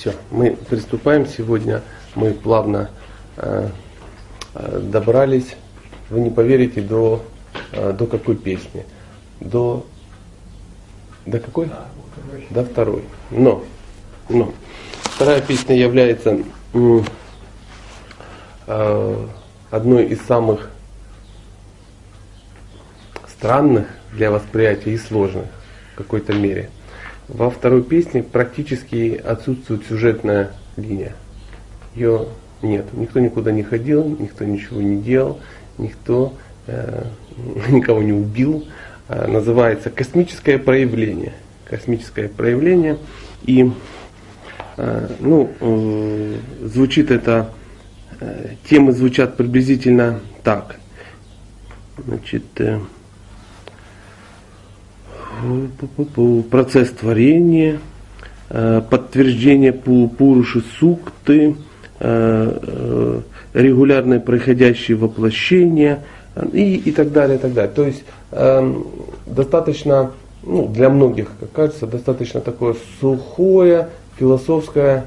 Все, мы приступаем. Сегодня мы плавно э, э, добрались, вы не поверите, до, э, до какой песни. До, до какой? До второй. Но, но вторая песня является э, одной из самых странных для восприятия и сложных в какой-то мере – во второй песне практически отсутствует сюжетная линия. Ее нет. Никто никуда не ходил, никто ничего не делал, никто э, никого не убил. Э, называется космическое проявление. Космическое проявление. И э, ну, э, звучит это, э, темы звучат приблизительно так. Значит, э, процесс творения, э, подтверждение Пуруши Сукты, э, э, регулярное происходящее воплощение и, и так далее, и так далее. То есть эм, достаточно, ну, для многих, как кажется, достаточно такое сухое философское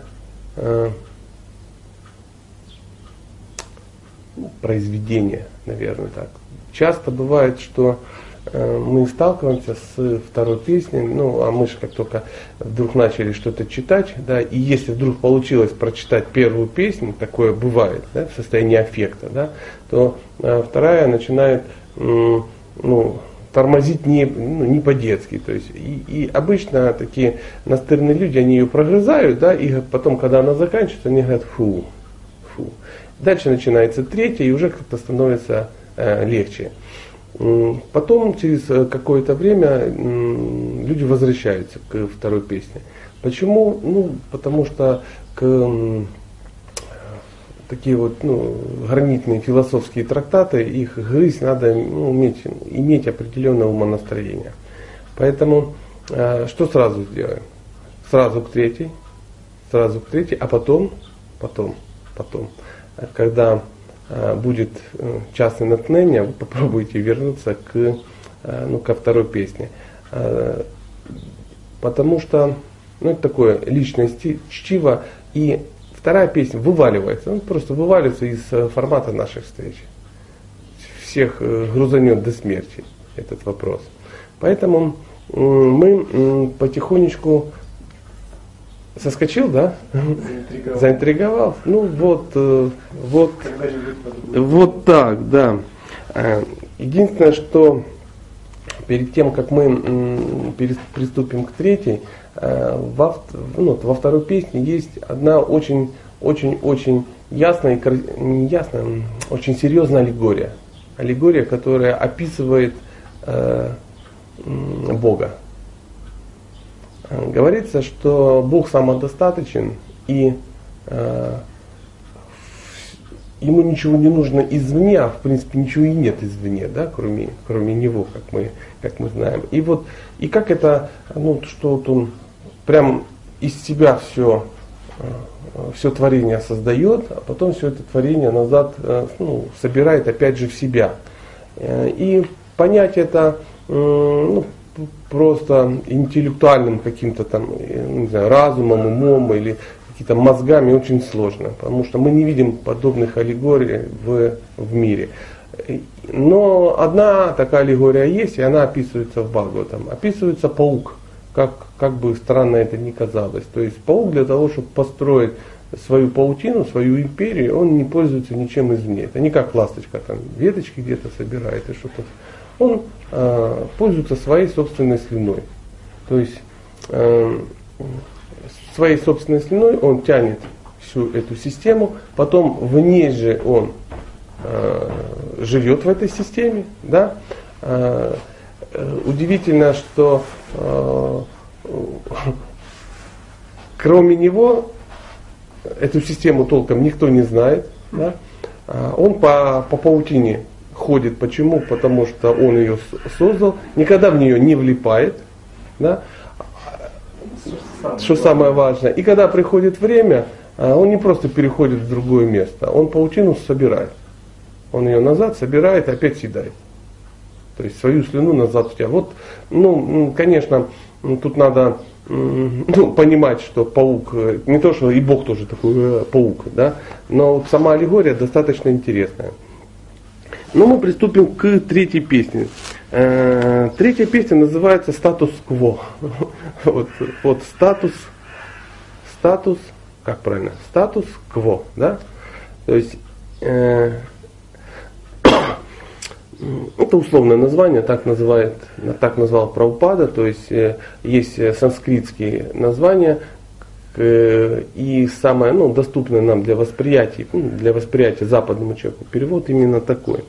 произведение, наверное, так. Часто бывает, что мы сталкиваемся с второй песней, ну, а мы же как только вдруг начали что-то читать, да, и если вдруг получилось прочитать первую песню, такое бывает, да, в состоянии аффекта, да, то а, вторая начинает, ну, тормозить не, ну, не по-детски. То есть, и, и обычно такие настырные люди, они ее прогрызают, да, и потом, когда она заканчивается, они говорят, фу, фу. Дальше начинается третья, и уже как-то становится э, легче. Потом, через э, какое-то время, люди возвращаются к второй песне. Почему? Ну, потому что к, такие вот ну, гранитные философские трактаты, их грызть надо ну, уметь, иметь определенное умонастроение. Поэтому э, что сразу сделаем? Сразу к третьей, сразу к третьей, а потом, потом, потом, когда Э, будет э, частное наткновение, вы попробуйте вернуться к, э, ну, ко второй песне. Потому что ну, это такое личное чтиво. И вторая песня вываливается, он просто вываливается из формата нашей встречи. Всех грузанет до смерти этот вопрос. Поэтому мы потихонечку Соскочил, да? Заинтриговал. Заинтриговал. Ну вот, э, вот, вот так, да. Э, единственное, что перед тем, как мы приступим к третьей, э, во, ну, во второй песне есть одна очень, очень, очень ясная, не ясная, очень серьезная аллегория. Аллегория, которая описывает э, Бога. Э, говорится, что Бог самодостаточен и э, ему ничего не нужно извне, а в принципе ничего и нет извне, да, кроме, кроме него, как мы, как мы знаем. И вот, и как это, ну, что вот он прям из себя все, э, все творение создает, а потом все это творение назад э, ну, собирает опять же в себя. И понять это, ну, просто интеллектуальным каким-то там, не знаю, разумом, умом или какими-то мозгами очень сложно, потому что мы не видим подобных аллегорий в, в мире. Но одна такая аллегория есть, и она описывается в Бхагаватам. Описывается паук, как, как бы странно это ни казалось. То есть паук для того, чтобы построить свою паутину, свою империю, он не пользуется ничем извне. Это не как ласточка, там веточки где-то собирает и что-то. Он э, пользуется своей собственной слюной. То есть э, своей собственной слюной он тянет всю эту систему, потом в ней же он э, живет в этой системе. Да? Э, удивительно, что кроме него эту систему толком никто не знает. Да? Он по, по паутине ходит. Почему? Потому что он ее создал, никогда в нее не влипает. Да? Что самое важное. И когда приходит время, а, он не просто переходит в другое место, он паутину собирает. Он ее назад собирает и опять съедает. То есть свою слюну назад в тебя. Вот, ну, конечно, тут надо ну, понимать, что паук, э, не то, что и Бог тоже такой э, паук, да, но вот сама аллегория достаточно интересная. Но мы приступим к третьей песне. Э, третья песня называется «Статус-кво». Вот, вот статус, статус, как правильно, статус-кво, да? То есть э, это условное название, так называет, так назвал Прабхупада, то есть э, есть санскритские названия, и самое ну, доступное нам для восприятия, ну, для восприятия западному человеку, перевод именно такой.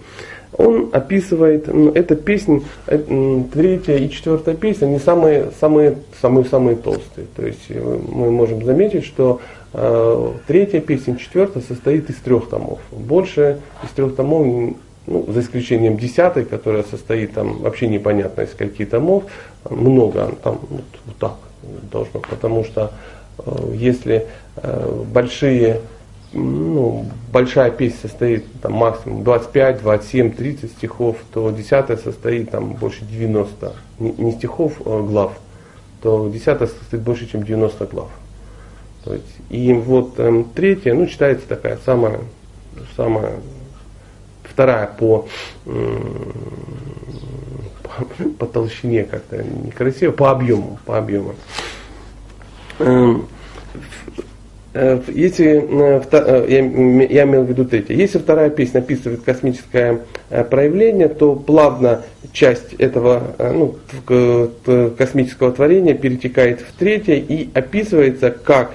Он описывает, ну, эта песня, э, третья и четвертая песня, они самые, самые, самые, самые толстые. То есть э, мы можем заметить, что э, третья песня, четвертая состоит из трех томов. Больше из трех томов ну, за исключением десятой, которая состоит там вообще непонятно из скольки томов, много, там вот, вот так должно, потому что э, если э, большие, ну, большая песня состоит там максимум 25, 27, 30 стихов, то десятая состоит там больше 90, не, стихов, а глав, то десятая состоит больше, чем 90 глав. То есть, и вот эм, третья, ну, считается такая самая, самая вторая по, по, толщине как-то некрасиво, по объему, по объему. Эм, э, если, э, э, я, имел в виду третье, если вторая песня описывает космическое проявление, то плавно часть этого ну, космического творения перетекает в третье и описывается как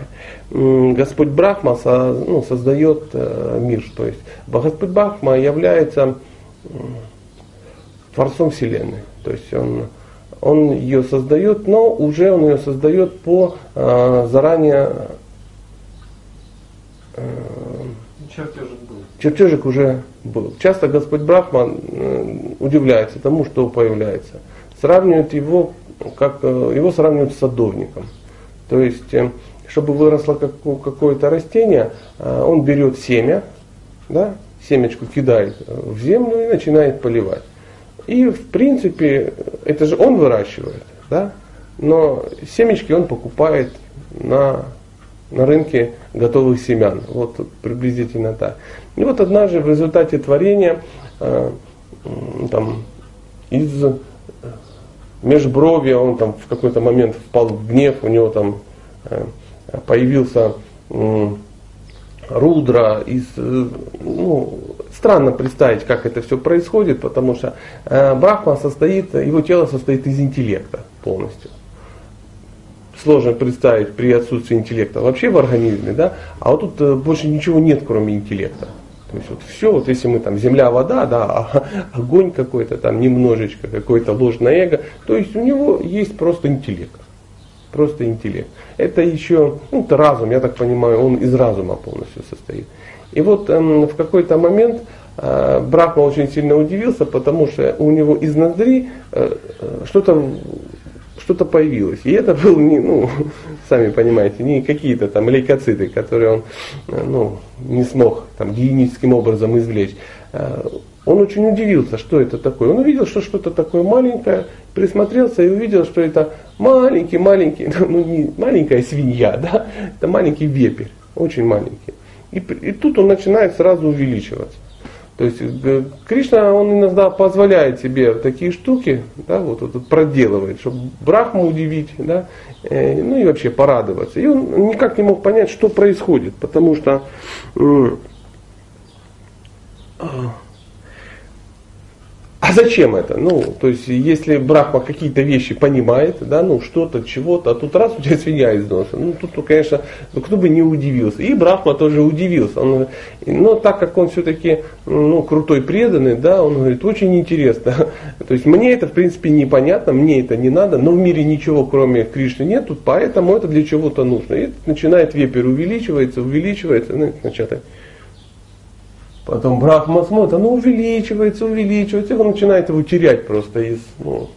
Господь Брахма ну, создает мир. То есть Господь Брахма является творцом Вселенной. То есть он, он ее создает, но уже он ее создает по э, заранее э, чертежик был. Чертежик уже был. Часто Господь Брахма удивляется тому, что появляется. Сравнивают его, как его сравнивают с садовником. То есть чтобы выросло какое-то растение, а, он берет семя, да, семечку кидает в землю и начинает поливать. И в принципе, это же он выращивает, да, но семечки он покупает на, на рынке готовых семян. Вот приблизительно так. И вот однажды в результате творения э, там, из межбровья он там в какой-то момент впал в гнев, у него там э, появился Рудра, из, э, ну, странно представить, как это все происходит, потому что э, Брахма состоит, его тело состоит из интеллекта полностью. Сложно представить при отсутствии интеллекта вообще в организме, да, а вот тут э, больше ничего нет, кроме интеллекта. То есть вот все, вот если мы там земля, вода, да, а огонь какой-то там немножечко, какое-то ложное эго, то есть у него есть просто интеллект. Просто интеллект. Это еще, ну, это разум, я так понимаю, он из разума полностью состоит. И вот эм, в какой-то момент э, Брахма очень сильно удивился, потому что у него из ноздри э, э что-то что-то появилось. И это был не, ну, сами понимаете, не какие-то там лейкоциты, которые он ну, не смог там, гигиеническим образом извлечь. Он очень удивился, что это такое. Он увидел, что что-то такое маленькое, присмотрелся и увидел, что это маленький-маленький, ну не маленькая свинья, да, это маленький вепрь, очень маленький. И, и тут он начинает сразу увеличиваться. То есть э, Кришна, он иногда позволяет себе такие штуки, да, вот, вот проделывает, чтобы Брахму удивить, да, э, ну и вообще порадоваться. И он никак не мог понять, что происходит, потому что э, а зачем это? Ну, то есть, если Брахма какие-то вещи понимает, да, ну, что-то, чего-то, а тут раз у тебя свинья из носа. Ну, тут, конечно, ну, кто бы не удивился. И Брахма тоже удивился. Он, но так как он все-таки, ну, крутой преданный, да, он говорит, очень интересно. То есть, мне это, в принципе, непонятно, мне это не надо, но в мире ничего, кроме Кришны нет, поэтому это для чего-то нужно. И начинает вепер увеличивается, увеличивается, ну, сначала Потом Брахма смотрит, оно увеличивается, увеличивается, и он начинает его терять просто из, ну,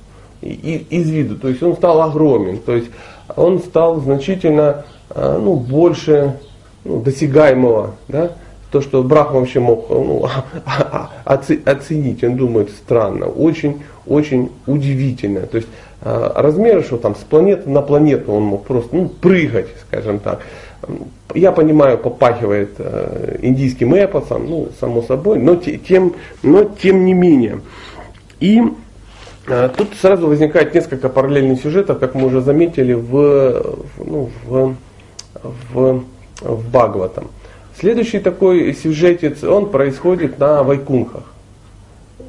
из, из виду. То есть он стал огромен, то есть он стал значительно а, ну, больше ну, досягаемого. Да? то, что Брахма вообще мог ну, оценить, он думает странно, очень, очень удивительно. То есть а, размеры, что там с планеты на планету он мог просто ну, прыгать, скажем так. Я понимаю, попахивает э, индийским эпосом, ну, само собой, но тем, но тем не менее. И э, тут сразу возникает несколько параллельных сюжетов, как мы уже заметили, в, ну, в, в, в Бхагаватам. Следующий такой сюжетец, он происходит на Вайкунхах.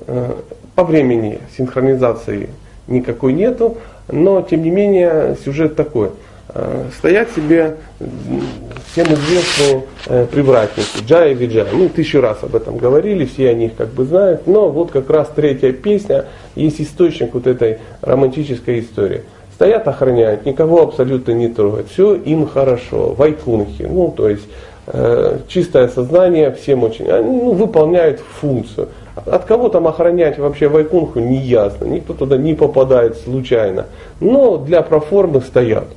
Э, по времени синхронизации никакой нету, но тем не менее сюжет такой. Э, стоят себе всем известные э, привратники, Джая и Виджая. Мы тысячу раз об этом говорили, все о них как бы знают, но вот как раз третья песня есть источник вот этой романтической истории. Стоят, охраняют, никого абсолютно не трогают, все им хорошо, вайкунхи, ну то есть Э, чистое сознание, всем очень, они ну, выполняют функцию. От кого там охранять вообще Вайкунху не ясно, никто туда не попадает случайно. Но для проформы стоят,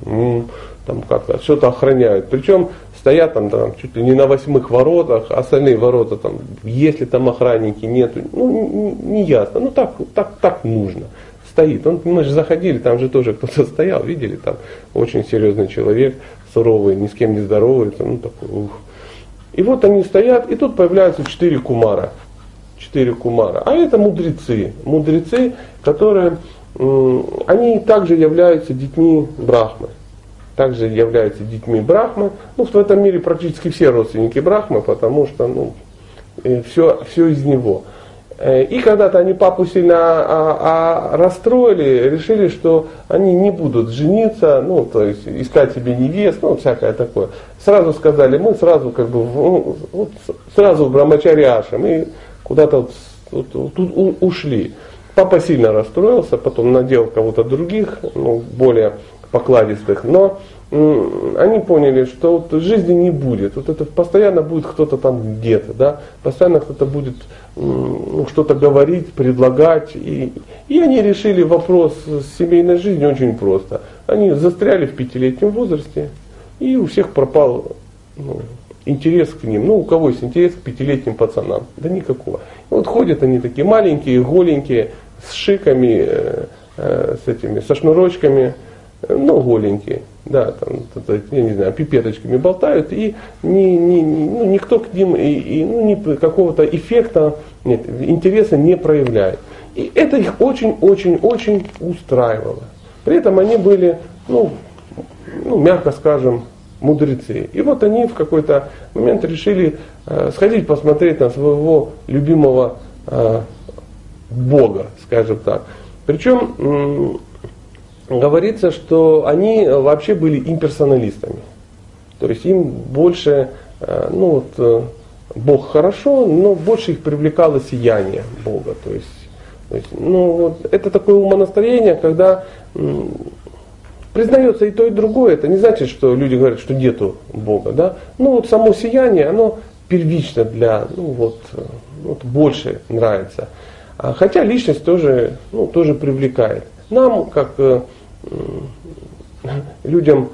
там как-то что-то охраняют. Причем стоят там, там чуть ли не на восьмых воротах, остальные ворота там, если там охранники нету, ну не ясно, ну так, так, так нужно стоит. Он, мы же заходили, там же тоже кто-то стоял, видели, там очень серьезный человек, суровый, ни с кем не здоровается, ну такой, ух. И вот они стоят, и тут появляются четыре кумара. Четыре кумара. А это мудрецы. Мудрецы, которые, они также являются детьми Брахмы. Также являются детьми Брахмы. Ну, в этом мире практически все родственники Брахмы, потому что, ну, все, все из него. Э, и когда-то они папу сильно а, а, расстроили, решили, что они не будут жениться, ну, то есть искать себе невест, ну, всякое такое. Сразу сказали, мы сразу как бы, ну, сразу в Брамачариашем и куда-то вот, вот, тут ушли. Папа сильно расстроился, потом надел кого-то других, ну, более покладистых, но они поняли, что вот жизни не будет. Вот это постоянно будет кто-то там где-то, да, постоянно кто-то будет ну, что-то говорить, предлагать. И, и они решили вопрос с семейной жизнью очень просто. Они застряли в пятилетнем возрасте, и у всех пропал ну, интерес к ним. Ну, у кого есть интерес к пятилетним пацанам? Да никакого. Вот ходят они такие маленькие, голенькие, с шиками, э, э, с этими, со шнурочками, ну, голенькие да, там, я не знаю, пипеточками болтают, и ни, ни, ну, никто к ним и, и, ну, ни какого-то эффекта, нет, интереса не проявляет. И это их очень-очень-очень устраивало. При этом они были, ну, ну, мягко скажем, мудрецы. И вот они в какой-то момент решили э, сходить посмотреть на своего любимого э, Бога, скажем так. Причем говорится, что они вообще были имперсоналистами. То есть им больше, э, ну вот, э, Бог хорошо, но больше их привлекало сияние Бога. То есть, то есть ну, вот, это такое умонастроение, когда признается и то, и другое. Это не значит, что люди говорят, что нету Бога. Да? Ну вот само сияние, оно первично для, ну вот, э, вот больше нравится. А, хотя личность тоже, ну, тоже привлекает. Нам, как людям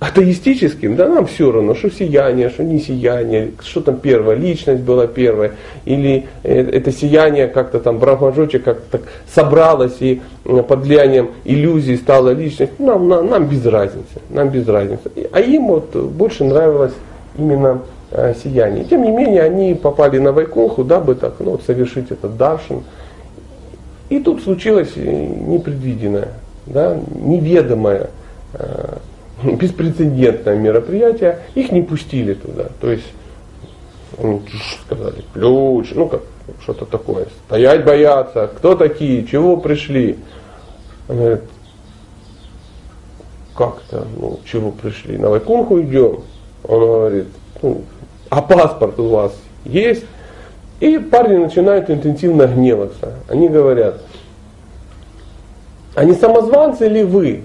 атеистическим, да нам все равно, что сияние, что не сияние, что там первое, личность была первая, или э, это сияние как-то там Брахмаджочи как-то так собралось и под влиянием иллюзии стала личность, нам, нам, нам без разницы, нам без разницы. А им вот больше нравилось именно э, сияние. Тем не менее, они попали на Вайкунху, дабы так, ну, вот, совершить этот даршин, и тут случилось э, непредвиденное, да, неведомое, э, беспрецедентное мероприятие. Их не пустили туда. То есть они сказали, ключ, ну как, что-то такое. Стоять бояться, кто такие, чего пришли. Он говорит, как-то, ну, чего пришли, на Вайкунху идем. Он говорит, ну, а паспорт у вас есть? И парни начинают интенсивно гневаться. Они говорят, а не самозванцы ли вы?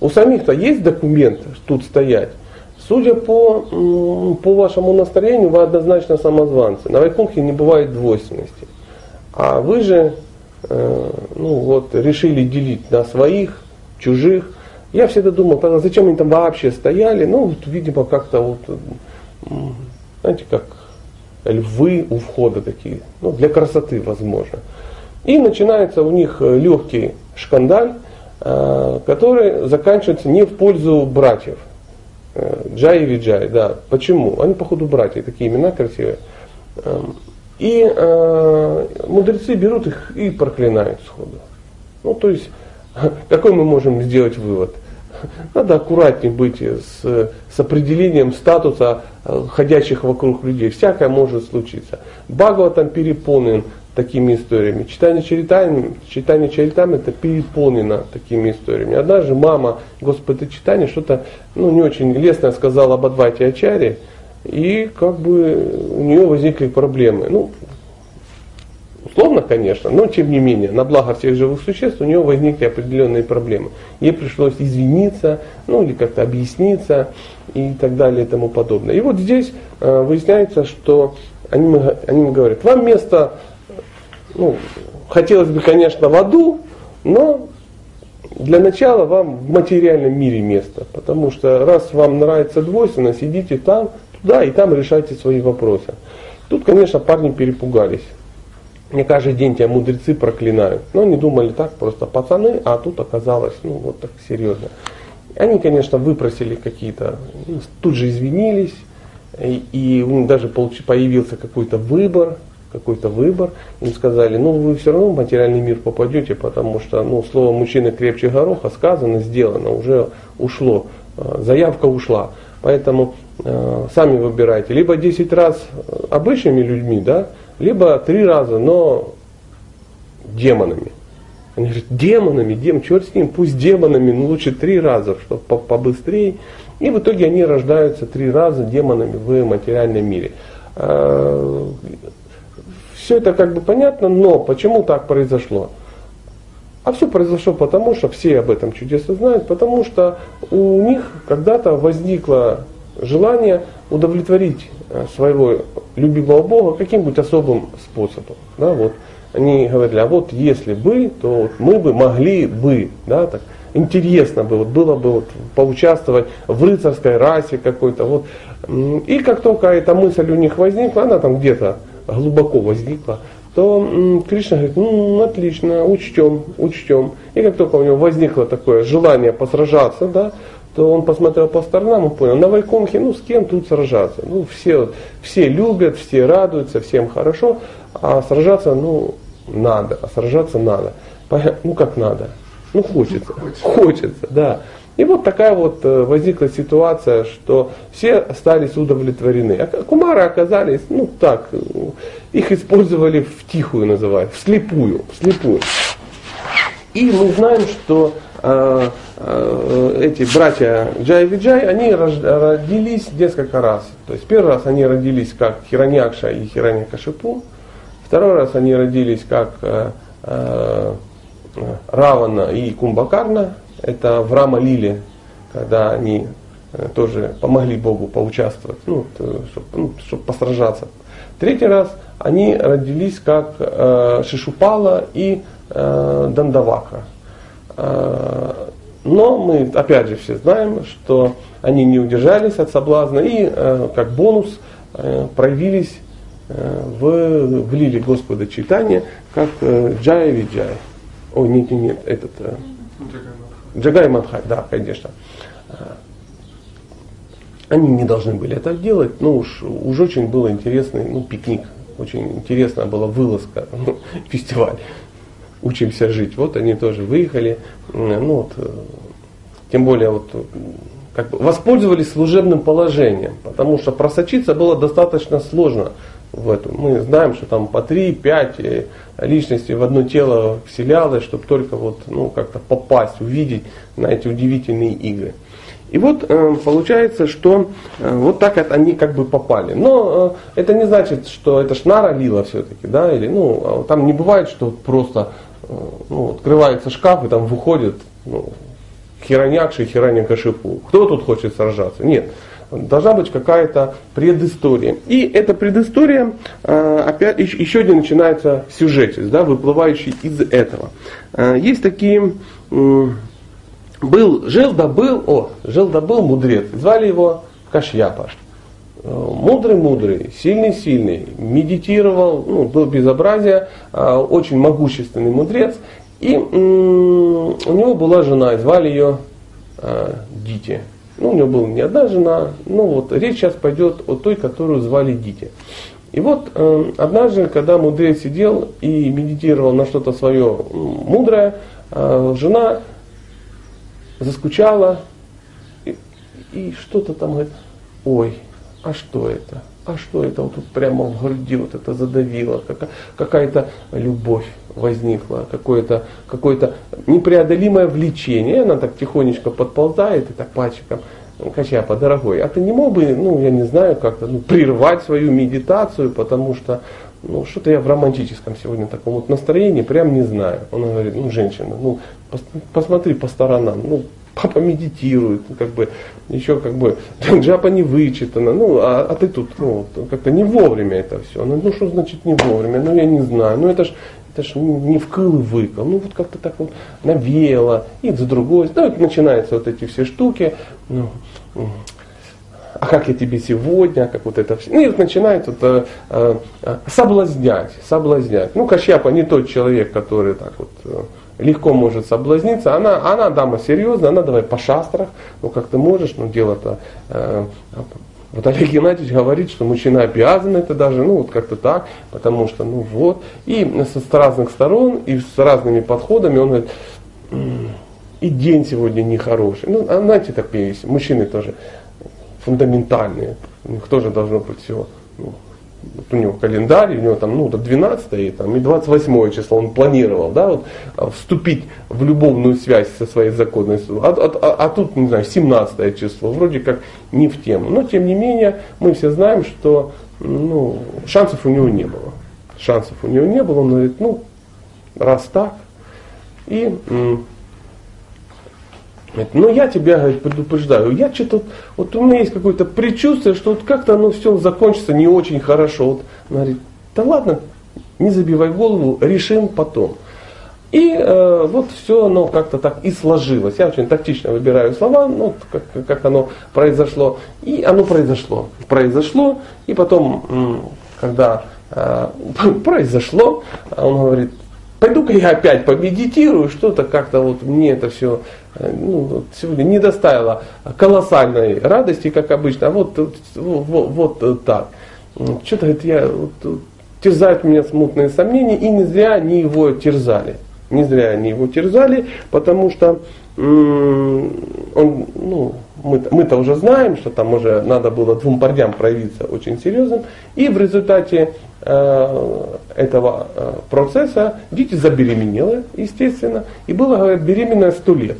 У самих-то есть документ тут стоять? Судя по, по вашему настроению, вы однозначно самозванцы. На Вайкунхе не бывает двойственности. А вы же э, ну, вот, решили делить на своих, чужих. Я всегда думал, тогда зачем они там вообще стояли? Ну, вот, видимо, как-то вот знаете, как львы у входа такие, ну, для красоты, возможно. И начинается у них э, легкий шкандаль, э, который заканчивается не в пользу братьев. Э, Джай и Виджай, да. Почему? Они, походу, братья, такие имена красивые. Эм, и э, мудрецы берут их и проклинают сходу. Ну, то есть, какой мы можем сделать вывод? Надо аккуратнее быть с, с определением статуса ходящих вокруг людей. Всякое может случиться. Багова там переполнен такими историями. Читание Чаритами, читание Чаритами это переполнено такими историями. Однажды мама, Господи, читание что-то ну, не очень лестное сказала об Адвайте Ачаре, и как бы у нее возникли проблемы. Ну, условно, конечно, но тем не менее, на благо всех живых существ у нее возникли определенные проблемы. Ей пришлось извиниться, ну или как-то объясниться и так далее и тому подобное. И вот здесь э, выясняется, что они, они говорят, вам место ну, хотелось бы, конечно, в аду, но для начала вам в материальном мире место. Потому что раз вам нравится двойственность, идите там, туда и там решайте свои вопросы. Тут, конечно, парни перепугались. Мне каждый день тебя мудрецы проклинают. Но они думали так, просто пацаны, а тут оказалось, ну вот так серьезно. Они, конечно, выпросили какие-то, ну, тут же извинились, и, и у них даже появился какой-то выбор, какой-то выбор, им сказали, ну вы все равно в материальный мир попадете, потому что ну, слово мужчины крепче гороха сказано, сделано, уже ушло, э, заявка ушла. Поэтому э, сами выбирайте, либо 10 раз обычными людьми, да, либо 3 раза, но демонами. Они говорят, демонами, дем, черт с ним, пусть демонами, но лучше три раза, чтобы побыстрее. И в итоге они рождаются три раза демонами в материальном мире. Все это как бы понятно, но почему так произошло? А все произошло потому, что все об этом чудесно знают, потому что у них когда-то возникло желание удовлетворить э, своего любимого Бога каким-нибудь особым способом. Да, вот. Они говорили, а вот если бы, то вот мы бы могли бы, да, так, интересно бы, вот было бы вот поучаствовать в рыцарской расе какой-то. Вот. И как только эта мысль у них возникла, она там где-то глубоко возникла, то Кришна говорит, ну отлично, учтем, учтем. И как только у него возникло такое желание посражаться, да, то он посмотрел по сторонам и понял, на Вайконхе, ну с кем тут сражаться? Ну все, все любят, все радуются, всем хорошо, а сражаться, ну, надо, а сражаться надо. Ну как надо? Ну хочется, хочется, хочется да. И вот такая вот э, возникла ситуация, что все остались удовлетворены. А кумары оказались, ну так, э, их использовали в тихую называют, вслепую, вслепую. И мы знаем, что э, э, эти братья Джай и Виджай, они родились несколько раз. То есть первый раз они родились как Хираньякша и Хираньякашипу, второй раз они родились как э, э, Равана и Кумбакарна, это в Рама Лиле, когда они э, тоже помогли Богу поучаствовать, ну, чтобы, ну, чтобы посражаться. Третий раз они родились как э, Шишупала и э, Дандавака. Э, но мы, опять же, все знаем, что они не удержались от соблазна и э, как бонус э, проявились э, в, в лиле Господа читания, как э, Джая Виджай. Ой, нет, нет, нет, этот... Э, Джагай Мадхай, да, конечно. Они не должны были это делать, но уж, уж очень был интересный ну, пикник, очень интересная была вылазка, ну, фестиваль. Учимся жить. Вот они тоже выехали. Ну, вот, э, тем более вот, как бы воспользовались служебным положением, потому что просочиться было достаточно сложно в эту. Мы знаем, что там по 3-5 личностей в одно тело вселялось, чтобы только вот, ну, как-то попасть, увидеть на эти удивительные игры. И вот э, получается, что э, вот так они как бы попали. Но э, это не значит, что это шнара лила все-таки, да, или ну, а там не бывает, что просто ну, открывается шкаф и там выходит ну, хиронякши и. Кто тут хочет сражаться? Нет должна быть какая-то предыстория. И эта предыстория, э, опять еще один начинается сюжет, да, выплывающий из этого. Э, есть такие, был, жил да был, о, жил да был мудрец, звали его Кашьяпа. мудрый-мудрый, сильный-сильный, медитировал ну, до безобразия, очень могущественный мудрец. И у него была жена, звали ее Дити. Ну, у него была не одна жена, ну вот речь сейчас пойдет о той, которую звали Дити. И вот э, однажды, когда мудрец сидел и медитировал на что-то свое мудрое, э, жена заскучала и, и что-то там говорит, ой, а что это? А что это? Вот тут прямо в груди вот это задавило, какая-то любовь возникла, какое-то какое непреодолимое влечение, она так тихонечко подползает и так пальчиком Качапа, дорогой, а ты не мог бы, ну, я не знаю, как-то ну, прервать свою медитацию, потому что, ну, что-то я в романтическом сегодня таком вот настроении, прям не знаю. Он говорит, ну, женщина, ну, пос, посмотри по сторонам, ну, папа медитирует, ну, как бы, еще как бы, джапа не вычитана, ну, а, а ты тут, ну, как-то не вовремя это все. Она, ну, что значит не вовремя? Ну, я не знаю, ну, это ж, это ж не вкл и выкл, ну, вот как-то так вот навеяло, и с другой, ну, вот начинаются вот эти все штуки, ну, а как я тебе сегодня, как вот это все. Ну и вот начинает вот, э, э, соблазнять, соблазнять. Ну, Кащапа не тот человек, который так вот легко может соблазниться. Она, она дама серьезная, она давай по шастрах, ну как ты можешь, ну дело-то... Э, вот Олег Геннадьевич говорит, что мужчина обязан это даже, ну вот как-то так, потому что, ну вот. И с, разных сторон, и с разными подходами он говорит, и день сегодня нехороший. Ну, а знаете, так есть, мужчины тоже фундаментальные. У них тоже должно быть все. Ну, у него календарь, у него там, ну, до 12 и, там, и 28 число он планировал, да, вот, а, вступить в любовную связь со своей законной а, а, а, а тут, не знаю, 17 число, вроде как не в тему. Но, тем не менее, мы все знаем, что ну, шансов у него не было. Шансов у него не было, он говорит, ну, раз так, и но я тебя, говорит, предупреждаю, я что-то, вот у меня есть какое-то предчувствие, что вот как-то оно все закончится не очень хорошо. Вот, она говорит, да ладно, не забивай голову, решим потом. И э, вот все оно как-то так и сложилось. Я очень тактично выбираю слова, ну, как, как оно произошло. И оно произошло. Произошло, и потом, когда э, произошло, он говорит, пойду-ка я опять помедитирую, что-то как-то вот мне это все ну, вот сегодня не доставило колоссальной радости, как обычно, а вот, вот, вот, вот так. Что-то говорит, я, вот, терзают меня смутные сомнения, и не зря они его терзали. Не зря они его терзали, потому что он, ну, мы, мы-то уже знаем, что там уже надо было двум парням проявиться очень серьезным, и в результате э, этого э, процесса дети забеременела, естественно, и было, говорят, беременная сто лет.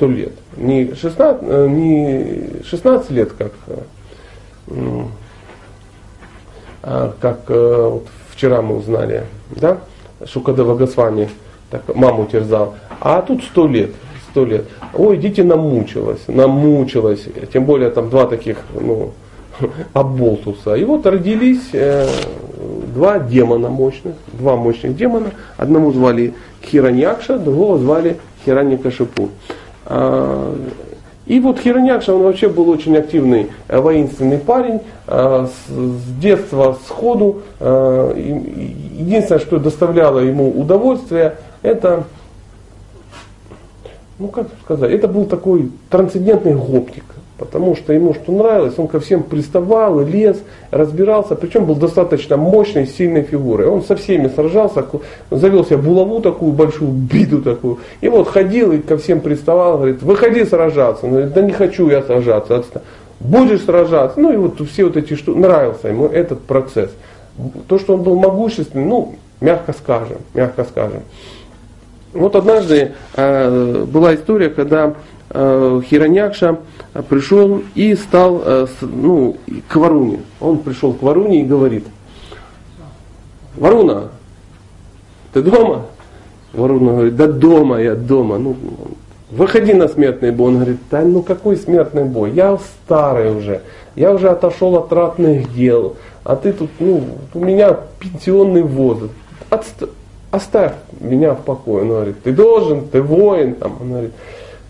Сто лет. Не 16, э, не 16 лет, как, э, э, как э, вот вчера мы узнали, да, Шукадева Госвами так, маму терзал, а тут сто лет сто лет. Ой, дети намучилась, намучилась. Тем более там два таких, ну, оболтуса. И вот родились э, два демона мощных, два мощных демона. Одному звали Хираньякша, другого звали Хираньякашипу. А, и вот Хираньякша, он вообще был очень активный э, воинственный парень, э, с, с детства сходу. Э, единственное, что доставляло ему удовольствие, это ну как сказать, это был такой трансцендентный гопник, потому что ему что нравилось, он ко всем приставал, лез, разбирался, причем был достаточно мощной, сильной фигурой. Он со всеми сражался, завел себе булаву такую большую, биду такую, и вот ходил и ко всем приставал, говорит, выходи сражаться. Он говорит, да не хочу я сражаться, будешь сражаться. Ну и вот все вот эти штуки, нравился ему этот процесс. То, что он был могущественный, ну, мягко скажем, мягко скажем. Вот однажды э, была история, когда э, Хираньякша пришел и стал э, ну, к Варуне. Он пришел к Варуне и говорит, Варуна, ты дома? Варуна говорит, да дома, я дома. Ну, выходи на смертный бой. Он говорит, да ну какой смертный бой? Я старый уже, я уже отошел от ратных дел, а ты тут, ну, у меня пенсионный возраст. Отст оставь меня в покое. Он говорит, ты должен, ты воин. Там. Он говорит,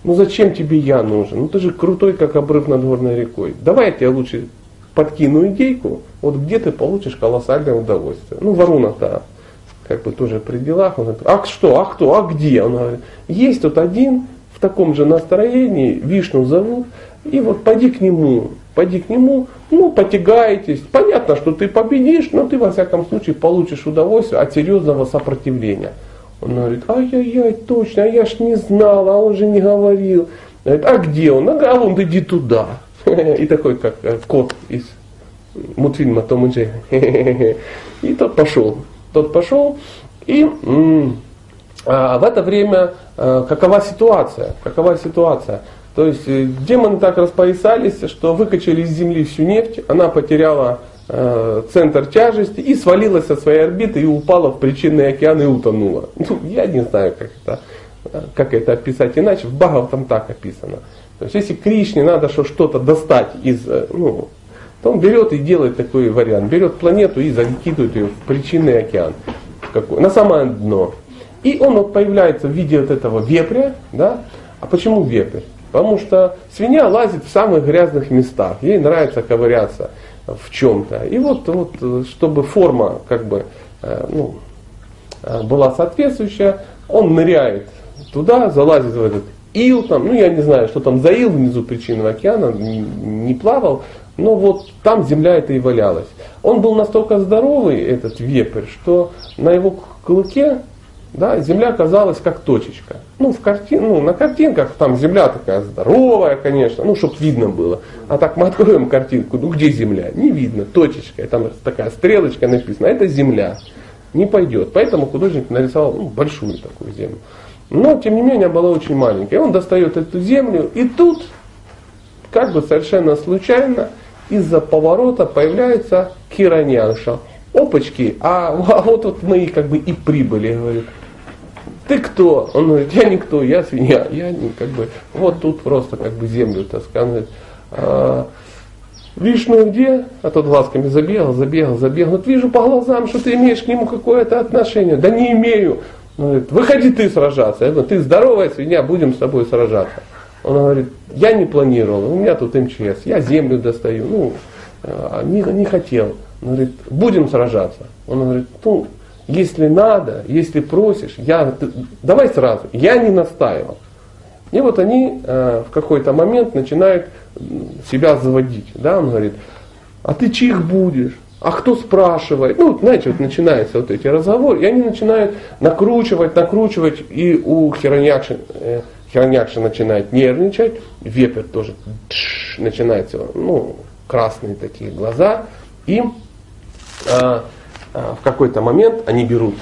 ну зачем тебе я нужен? Ну ты же крутой, как обрыв над горной рекой. Давай я тебя лучше подкину идейку, вот где ты получишь колоссальное удовольствие. Ну, Варуна-то как бы тоже при делах. Он говорит, а что, а кто, а где? Он говорит, есть тут один в таком же настроении, Вишну зовут, и вот пойди к нему, пойди к нему, ну, потягаетесь. Понятно, что ты победишь, но ты во всяком случае получишь удовольствие от серьезного сопротивления. Он говорит, ай-яй-яй, точно, а я ж не знал, а он же не говорил. Говорит, а где он? А вон, иди туда. И такой, как э, кот из мультфильма Том и Джерри. И тот пошел. Тот пошел, и а в это время а, какова ситуация? Какова ситуация? То есть э, демоны так распоясались, что выкачали из земли всю нефть, она потеряла э, центр тяжести и свалилась со своей орбиты и упала в причинный океан и утонула. Ну, я не знаю, как это, как это описать иначе, в Бхагав там так описано. То есть если Кришне надо что-то достать из, э, ну, то он берет и делает такой вариант. Берет планету и закидывает ее в причинный океан. Какой, на самое дно. И он вот появляется в виде вот этого вепря. Да? А почему вепрь? Потому что свинья лазит в самых грязных местах. Ей нравится ковыряться в чем-то. И вот, вот чтобы форма как бы э, ну, э, была соответствующая, он ныряет туда, залазит в этот ил, там, ну я не знаю, что там за ил внизу причинного океана, не, не плавал, но вот там земля это и валялась. Он был настолько здоровый, этот вепрь, что на его клыке да, земля казалась как точечка. Ну, в картин, ну, на картинках там земля такая здоровая, конечно, ну, чтобы видно было. А так мы откроем картинку, ну, где земля? Не видно, точечка, там такая стрелочка написана, это земля. Не пойдет. Поэтому художник нарисовал ну, большую такую землю. Но, тем не менее, она была очень маленькая. И он достает эту землю, и тут, как бы совершенно случайно, из-за поворота появляется Кираньянша. Опачки, а, а вот, вот мы как бы и прибыли, говорит. Ты кто? Он говорит, я никто, я свинья. Я не, как бы, вот тут просто как бы землю таскаю. Он а, Вишну где? А тот глазками забегал, забегал, забегал. Вот вижу по глазам, что ты имеешь к нему какое-то отношение. Да не имею. Он говорит, выходи ты сражаться. Я говорю, ты здоровая свинья, будем с тобой сражаться. Он говорит, я не планировал, у меня тут МЧС, я землю достаю, ну, а, не, не хотел. Он говорит, будем сражаться. Он говорит, ну, если надо, если просишь, я, давай сразу. Я не настаивал. И вот они э, в какой-то момент начинают себя заводить. Да? Он говорит, а ты чих будешь? А кто спрашивает? Ну, знаете, вот начинаются вот эти разговоры, и они начинают накручивать, накручивать, и у Хираньякши, э, Хираньякша начинает нервничать, вепер тоже тш, начинается, ну, красные такие глаза, и а, в какой-то момент они берут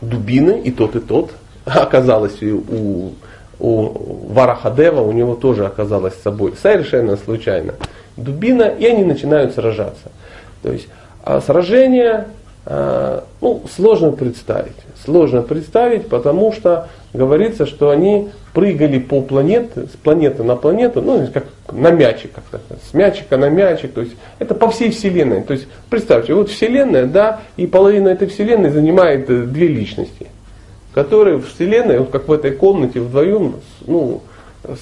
дубины, и тот, и тот. Оказалось, у, у Варахадева у него тоже оказалось с собой совершенно случайно дубина, и они начинают сражаться. То есть а сражение а, ну, сложно представить. Сложно представить, потому что говорится, что они прыгали по планете, с планеты на планету, ну, как на мячик, как-то, с мячика на мячик, то есть это по всей Вселенной. То есть представьте, вот Вселенная, да, и половина этой Вселенной занимает э, две личности, которые в Вселенной, вот как в этой комнате вдвоем, ну,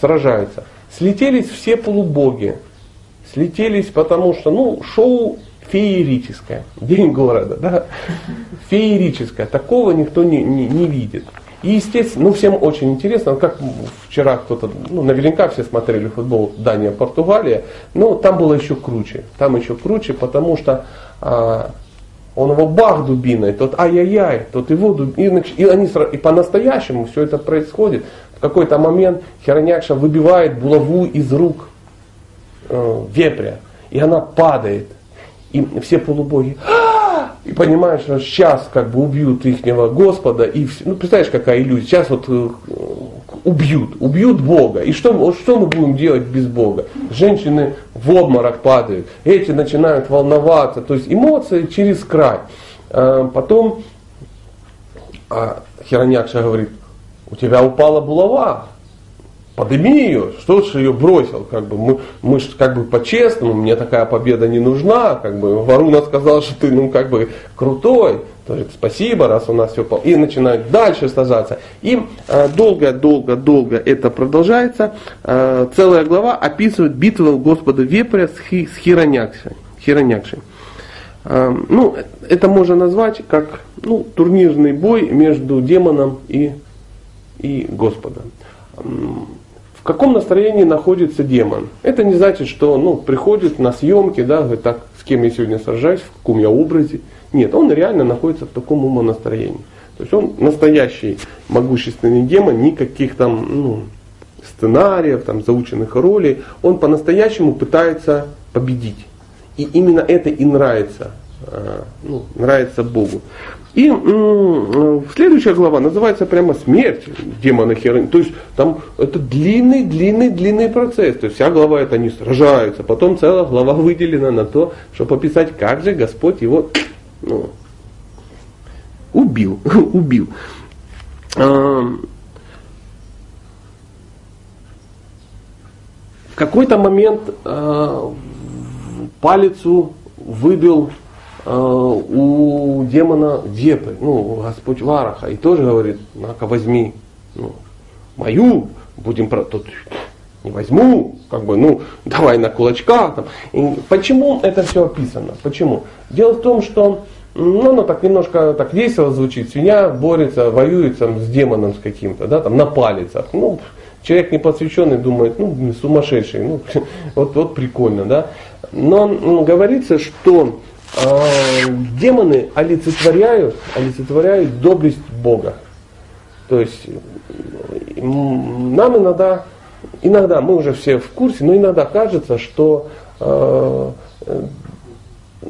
сражаются. Слетелись все полубоги, слетелись, потому что, ну, шоу феерическое. День города, да? Феерическое. Такого никто не, не, не видит. И, естественно, ну, всем очень интересно, как вчера кто-то, ну, наверняка все смотрели футбол Дания-Португалия, но там было еще круче. Там еще круче, потому что а, он его бах дубиной, тот ай-яй-яй, тот его дубиной. И, они, и по-настоящему все это происходит. В какой-то момент Херонякша выбивает булаву из рук э, вепря, и она падает и все полубоги, «А!» И понимаешь, что сейчас как бы убьют ихнего Господа, и все, ну представляешь, какая иллюзия, сейчас вот э, убьют, убьют Бога, и что, что мы будем делать без Бога? Женщины в обморок падают, эти начинают волноваться, то есть эмоции через край. А потом а Херонякша говорит, у тебя упала булава, подними ее, что ж ее бросил, как бы мы, мы ж как бы по-честному, мне такая победа не нужна, как бы Варуна сказал, что ты ну как бы крутой, то есть спасибо, раз у нас все по... и начинают дальше сажаться. И долго-долго-долго э, это продолжается. Э, целая глава описывает битву Господа Вепря с, Хи, с Хиронякшей. Хиранякши. Э, ну, это можно назвать как ну, турнирный бой между демоном и, и Господом. В каком настроении находится демон? Это не значит, что ну, приходит на съемки, да, говорит, так, с кем я сегодня сражаюсь, в каком я образе. Нет, он реально находится в таком умонастроении. То есть он настоящий могущественный демон, никаких там ну, сценариев, там, заученных ролей. Он по-настоящему пытается победить. И именно это и нравится, э, ну, нравится Богу. И следующая глава называется прямо смерть демона Херон. То есть там это длинный, длинный, длинный процесс. То есть вся глава это они сражаются. Потом целая глава выделена на то, чтобы описать, как же Господь его ну, убил. убил. А, в какой-то момент а, палицу выбил у демона Депы, ну, Господь Вараха, и тоже говорит, на-ка возьми ну, мою, будем про тут не возьму, как бы, ну, давай на кулачках. Там. И почему это все описано? Почему? Дело в том, что ну, оно так немножко так весело звучит. Свинья борется, воюет там, с демоном с каким-то, да, там на палицах. Ну, человек непосвященный думает, ну, сумасшедший, ну, вот, вот прикольно, да. Но ну, говорится, что э, демоны олицетворяют, олицетворяют доблесть Бога. То есть нам иногда, иногда мы уже все в курсе, но иногда кажется, что э,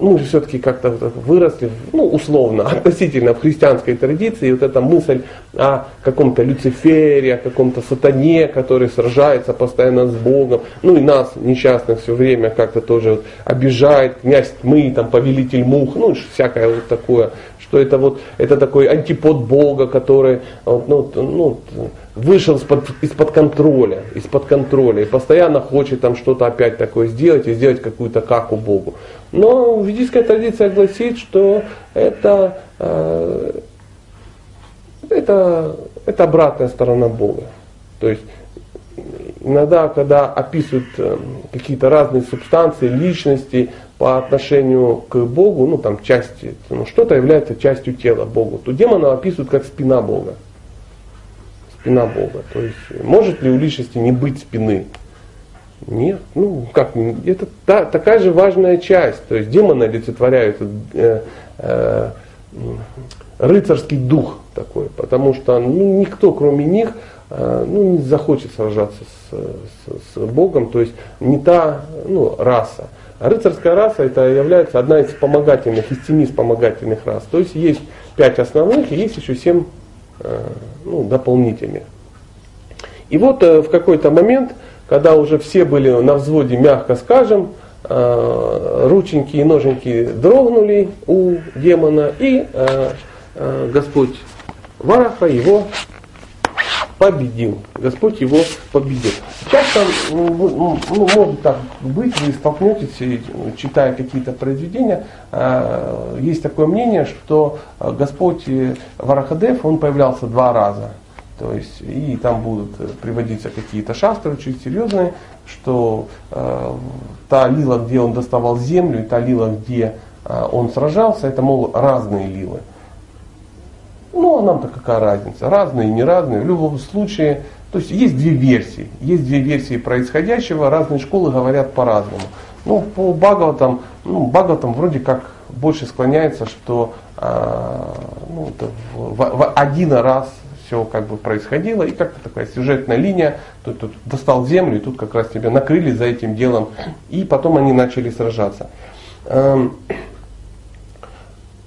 ну, все-таки как-то выросли, ну, условно, относительно в христианской традиции, вот эта мысль о каком-то Люцифере, о каком-то сатане, который сражается постоянно с Богом, ну и нас, несчастных, все время как-то тоже вот обижает, князь тьмы, там, повелитель мух, ну, всякое вот такое, что это вот, это такой антипод Бога, который, вот, ну, ну, вышел из-под, из-под контроля, из-под контроля, и постоянно хочет там что-то опять такое сделать, и сделать какую-то каку Богу. Но ведическая традиция гласит, что это, э, это, это обратная сторона Бога. То есть иногда, когда описывают э, какие-то разные субстанции, личности по отношению к Богу, ну там части, ну, что-то является частью тела Богу, то демона описывают как спина Бога. Спина Бога. То есть может ли у личности не быть спины? Нет, ну как, это та, такая же важная часть. То есть демоны олицетворяют э, э, рыцарский дух такой, потому что ну, никто кроме них э, ну, не захочет сражаться с, с, с Богом, то есть не та ну, раса. А рыцарская раса это является одна из вспомогательных, из семи вспомогательных рас. То есть есть пять основных и есть еще семь ну, дополнительных. И вот э, в какой-то момент когда уже все были на взводе, мягко скажем, э, рученьки и ноженьки дрогнули у демона, и э, э, Господь Вараха его победил. Господь его победил. Часто, ну, ну, ну, может так быть, вы столкнетесь, читая какие-то произведения, есть такое мнение, что Господь Варахадев, он появлялся два раза. То есть, и там будут э, приводиться какие-то шастры очень серьезные, что э, та лила, где он доставал землю, и та лила, где э, он сражался, это, мол, разные лилы. Ну, а нам-то какая разница? Разные, не разные. В любом случае, то есть есть две версии. Есть две версии происходящего, разные школы говорят по-разному. Ну, по Бхагаватам, ну, Бхагаватам вроде как больше склоняется, что э, ну, в, в, в один раз все как бы происходило, и как-то такая сюжетная линия, тут, тут достал землю, и тут как раз тебя накрыли за этим делом, и потом они начали сражаться.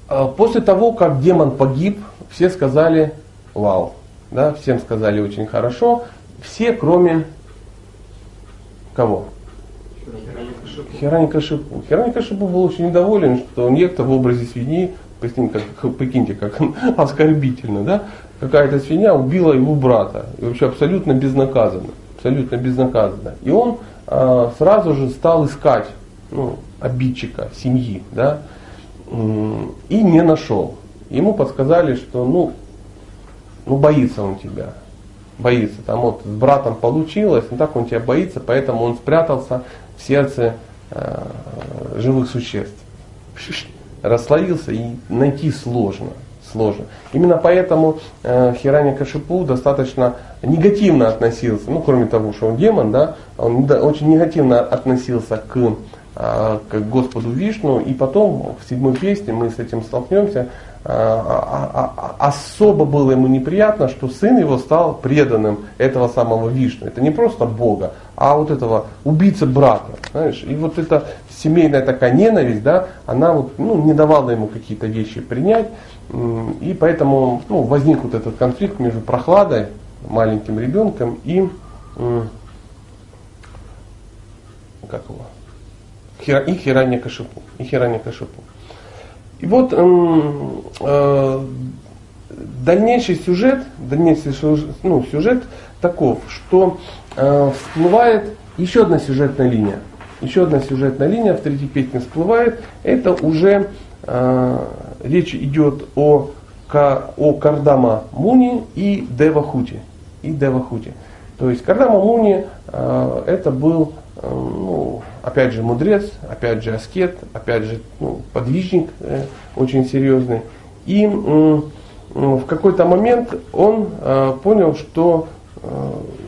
А после того, как демон погиб, все сказали вау, да, всем сказали очень хорошо, все кроме кого? Хераника Шипу. Хераника Шипу был очень недоволен, что некто в образе свиньи, прикиньте, как, прикиньте, как оскорбительно, да, какая-то свинья убила его брата. И вообще абсолютно безнаказанно. Абсолютно безнаказанно. И он э, сразу же стал искать ну, обидчика семьи. Да, и не нашел. Ему подсказали, что ну, ну боится он тебя. Боится. Там вот с братом получилось, но так он тебя боится, поэтому он спрятался в сердце э, живых существ. Расслоился и найти сложно. сложно. Именно поэтому э, Хираня Кашипу достаточно негативно относился, ну кроме того, что он демон, да, он очень негативно относился к, к Господу Вишну, и потом в седьмой песне мы с этим столкнемся, а, а, а, особо было ему неприятно, что сын его стал преданным этого самого Вишну. Это не просто Бога, а вот этого убийцы брата. Знаешь? И вот эта семейная такая ненависть, да, она вот, ну, не давала ему какие-то вещи принять. И поэтому ну, возник вот этот конфликт между прохладой, маленьким ребенком и как его? И Хиранья Кашипу. И Хиранья Кашипу. И вот э, дальнейший сюжет, дальнейший ну, сюжет таков, что э, всплывает еще одна сюжетная линия. Еще одна сюжетная линия в третьей песне всплывает. Это уже э, речь идет о, о Кардама Муни и Девахути. И Девахути. То есть Кардама Муни э, это был э, ну, опять же мудрец, опять же аскет, опять же ну, подвижник э, очень серьезный. И э, в какой-то момент он э, понял, что э,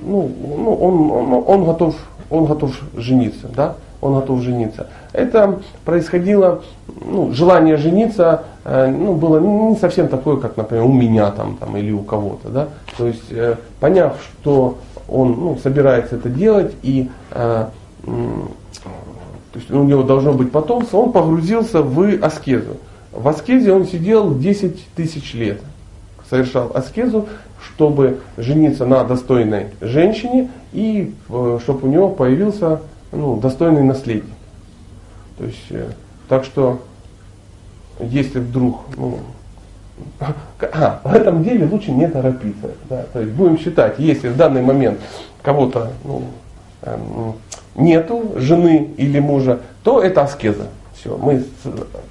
ну, ну, он, он, он, готов, он готов жениться, да? он готов жениться. Это происходило, ну, желание жениться э, ну, было не совсем такое, как, например, у меня там, там или у кого-то. Да? То есть, э, поняв, что он ну, собирается это делать и э, то есть у него должно быть потомство, он погрузился в аскезу. В аскезе он сидел 10 тысяч лет, совершал аскезу, чтобы жениться на достойной женщине и э, чтобы у него появился ну, достойный наследник. То есть, э, так что, если вдруг, ну, а, в этом деле лучше не торопиться. Да, то есть будем считать, если в данный момент кого-то ну, эм, нету жены или мужа, то это аскеза. Все, мы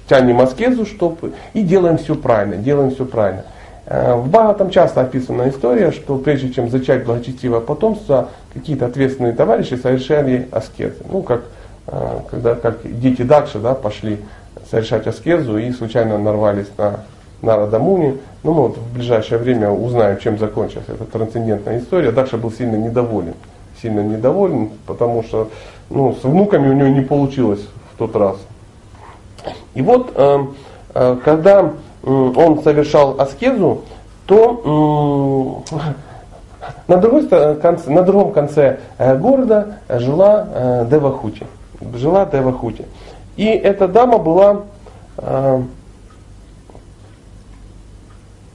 тянем аскезу, чтобы и делаем все правильно, делаем все правильно. Э, в Бхагаватам часто описана история, что прежде чем зачать благочестивое потомство, какие-то ответственные товарищи совершали аскезы. Ну, как э, когда как дети Дакши да, пошли совершать аскезу и случайно нарвались на Нарадамуни. Ну, мы вот в ближайшее время узнаем, чем закончилась эта трансцендентная история. Дакша был сильно недоволен сильно недоволен, потому что ну, с внуками у него не получилось в тот раз. И вот, э, э, когда э, он совершал аскезу, то на, другой конце, на другом конце города жила Девахути. Жила Девахути. И эта дама была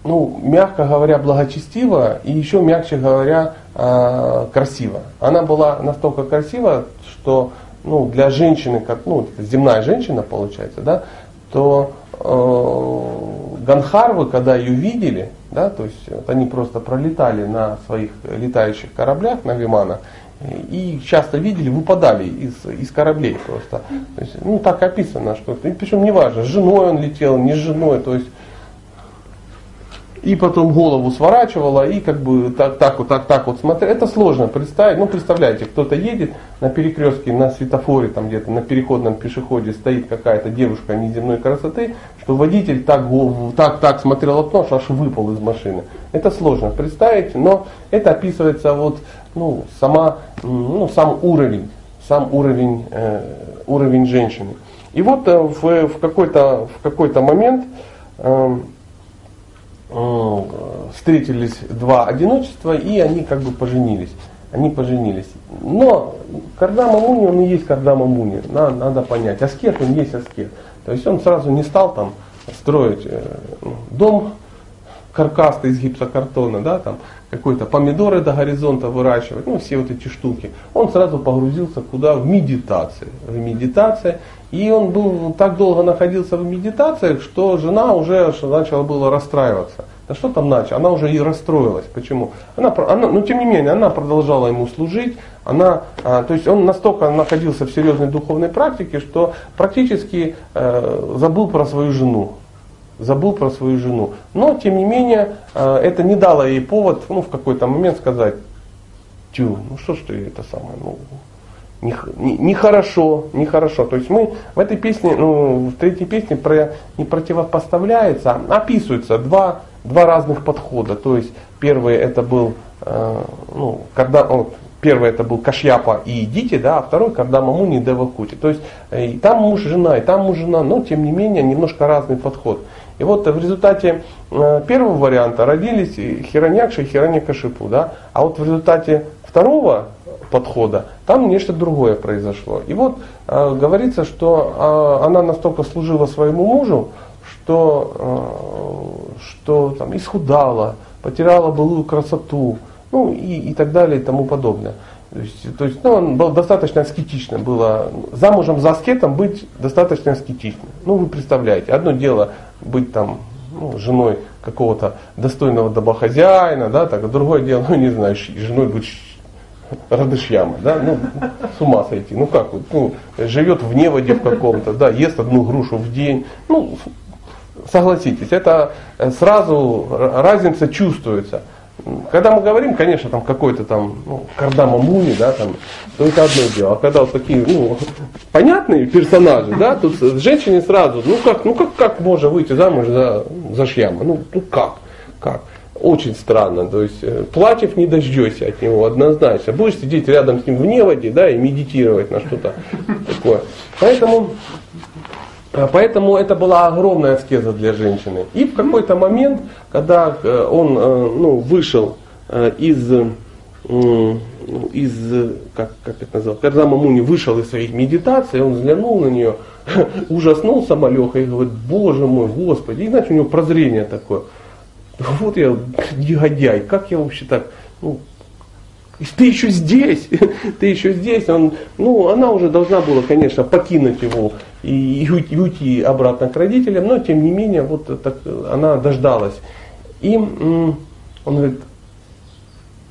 ну, мягко говоря, благочестива и еще мягче говоря, э, красива. Она была настолько красива, что ну, для женщины, как ну, земная женщина получается, да, то э, Ганхарвы, когда ее видели, да, то есть вот они просто пролетали на своих летающих кораблях, на Виманах, и часто видели, выпадали из, из кораблей просто. То есть, ну, так описано, что, причем неважно, с женой он летел, не с женой, то есть и потом голову сворачивала, и как бы так, так вот, так, так вот смотрела. Это сложно представить. Ну, представляете, кто-то едет на перекрестке, на светофоре, там где-то на переходном пешеходе стоит какая-то девушка неземной красоты, что водитель так, голову, так, так смотрел окно, что аж выпал из машины. Это сложно представить, но это описывается вот, ну, сама, ну, сам уровень, сам уровень, э, уровень женщины. И вот э, в, в какой-то в какой-то момент Э, встретились два одиночества, и они как бы поженились. Они поженились. Но Кардама Муни, он и есть Кардама Муни. Надо, надо понять. Аскет, он есть аскет. То есть он сразу не стал там строить э, дом каркасный из гипсокартона, да, там какой-то помидоры до горизонта выращивать, ну все вот эти штуки. Он сразу погрузился куда? В медитации. В медитации. И он был так долго находился в медитациях, что жена уже начала было расстраиваться. Да что там начал? Она уже и расстроилась. Почему? Она, она, ну, тем не менее, она продолжала ему служить. Она, а, то есть он настолько находился в серьезной духовной практике, что практически э, забыл про свою жену забыл про свою жену. Но, тем не менее, э, это не дало ей повод ну, в какой-то момент сказать, тю, ну что ж ты это самое, ну, нехорошо, не, не нехорошо. То есть мы в этой песне, ну, в третьей песне про, не противопоставляется, а описываются два, два разных подхода. То есть первый это был, э, ну, когда, вот, первый это был Кашьяпа и Идите, да, а второй Мамуни и Девакути. То есть э, и там муж жена, и там муж жена, но тем не менее немножко разный подход. И вот в результате э, первого варианта родились Хираньякша и Хираньякашипу, да, а вот в результате второго подхода, там нечто другое произошло. И вот э, говорится, что э, она настолько служила своему мужу, что, э, что там, исхудала, потеряла былую красоту, ну и, и так далее и тому подобное. То есть, то есть ну, он был достаточно аскетичным. Было замужем за аскетом быть достаточно аскетичным. Ну, вы представляете, одно дело быть там ну, женой какого-то достойного домохозяина, да, так, а другое дело, ну, не знаю, женой быть Радышьяма, да, ну, с ума сойти, ну как, вот, ну, живет в неводе в каком-то, да, ест одну грушу в день, ну, согласитесь, это э, сразу разница чувствуется. Когда мы говорим, конечно, там какой-то там ну, Кардама Муни, да, там, то это одно дело. А когда вот такие, ну, понятные персонажи, да, тут женщине сразу, ну как, ну как, как можно выйти замуж за, за шьяма? Ну, ну как? Как? Очень странно. То есть э, платьев не дождешься от него однозначно. Будешь сидеть рядом с ним в неводе, да, и медитировать на что-то такое. Поэтому, э, поэтому это была огромная аскеза для женщины. И в какой-то момент, когда э, он ну, вышел из из, как, как это назвал, когда Мамуни вышел из своих медитаций, он взглянул на нее, ужаснулся малеха и говорит, боже мой, господи, и иначе у него прозрение такое. Вот я негодяй, как я вообще так, ну, ты еще здесь, ты еще здесь, он, ну, она уже должна была, конечно, покинуть его и, и уйти обратно к родителям, но тем не менее, вот так, она дождалась. И он говорит,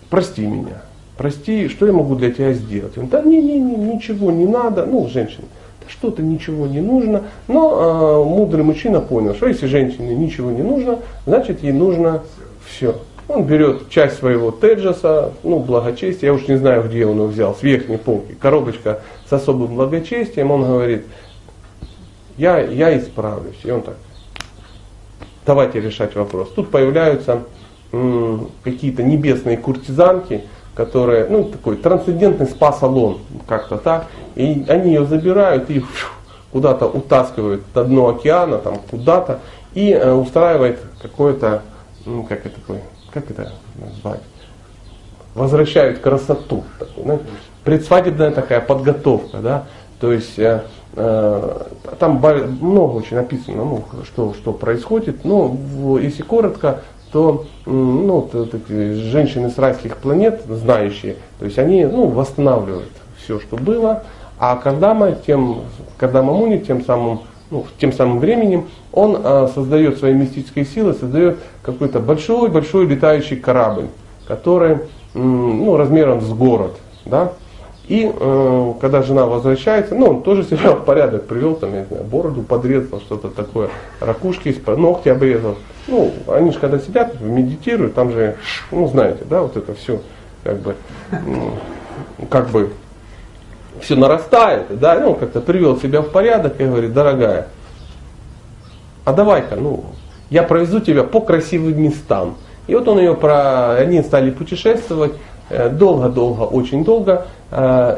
прости меня, прости, что я могу для тебя сделать? Он, да не, не, не, ничего не надо, ну, женщина, что-то ничего не нужно. Но э, мудрый мужчина понял, что если женщине ничего не нужно, значит ей нужно все. Он берет часть своего теджаса, ну, благочестия, я уж не знаю, где он его взял, с верхней полки, коробочка с особым благочестием, он говорит, я, я исправлюсь. И он так, давайте решать вопрос. Тут появляются м, какие-то небесные куртизанки, которые, ну, такой трансцендентный спа-салон, как-то так, и они ее забирают и куда-то утаскивают на дно океана, там куда-то, и э, устраивает какое-то, ну, как это такое, как это назвать, возвращают красоту, такую, предсвадебная такая подготовка, да, то есть э, э, там много очень написано, ну, что, что происходит, но в, если коротко, то ну, вот эти женщины с райских планет, знающие, то есть они ну, восстанавливают все, что было, а Кардама, тем, Кардама Муни тем самым, ну, тем самым временем, он а, создает своей мистической силой, создает какой-то большой-большой летающий корабль, который ну, размером с город. Да? И э, когда жена возвращается, ну, он тоже себя в порядок привел, там, я не знаю, бороду подрезал, что-то такое, ракушки, ногти обрезал. Ну, они же когда сидят, медитируют, там же, ну, знаете, да, вот это все, как бы, как бы, все нарастает, да, ну, как-то привел себя в порядок и говорит, дорогая, а давай-ка, ну, я провезу тебя по красивым местам. И вот он ее про, они стали путешествовать, Э, долго-долго, очень долго, э,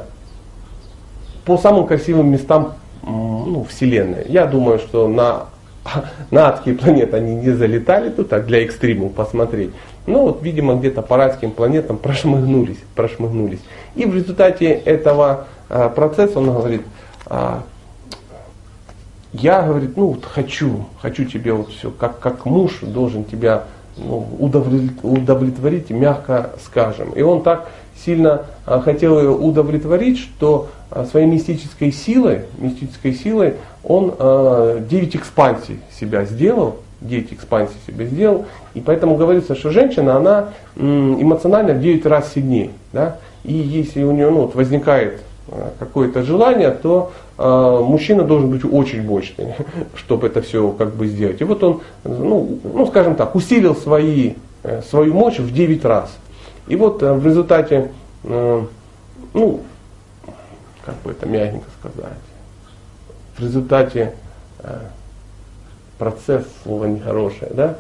по самым красивым местам ну, Вселенной. Я думаю, что на, на адские планеты они не залетали тут, так для экстрима посмотреть. Но вот, видимо, где-то по райским планетам прошмыгнулись, прошмыгнулись. И в результате этого э, процесса он говорит, «А, я, говорит, ну вот хочу, хочу тебе вот все, как, как муж должен тебя ну, удовлетворить, мягко скажем. И он так сильно а, хотел ее удовлетворить, что а, своей мистической силой, мистической силой он а, 9 экспансий себя сделал, 9 экспансий себя сделал, и поэтому говорится, что женщина, она эмоционально в 9 раз сильнее. Да? И если у нее ну, вот возникает какое-то желание, то э, мужчина должен быть очень мощный, чтобы это все как бы сделать. И вот он, ну, ну скажем так, усилил свои, э, свою мощь в 9 раз. И вот э, в результате, э, ну, как бы это мягенько сказать, в результате э, процесс, слово нехорошее, да?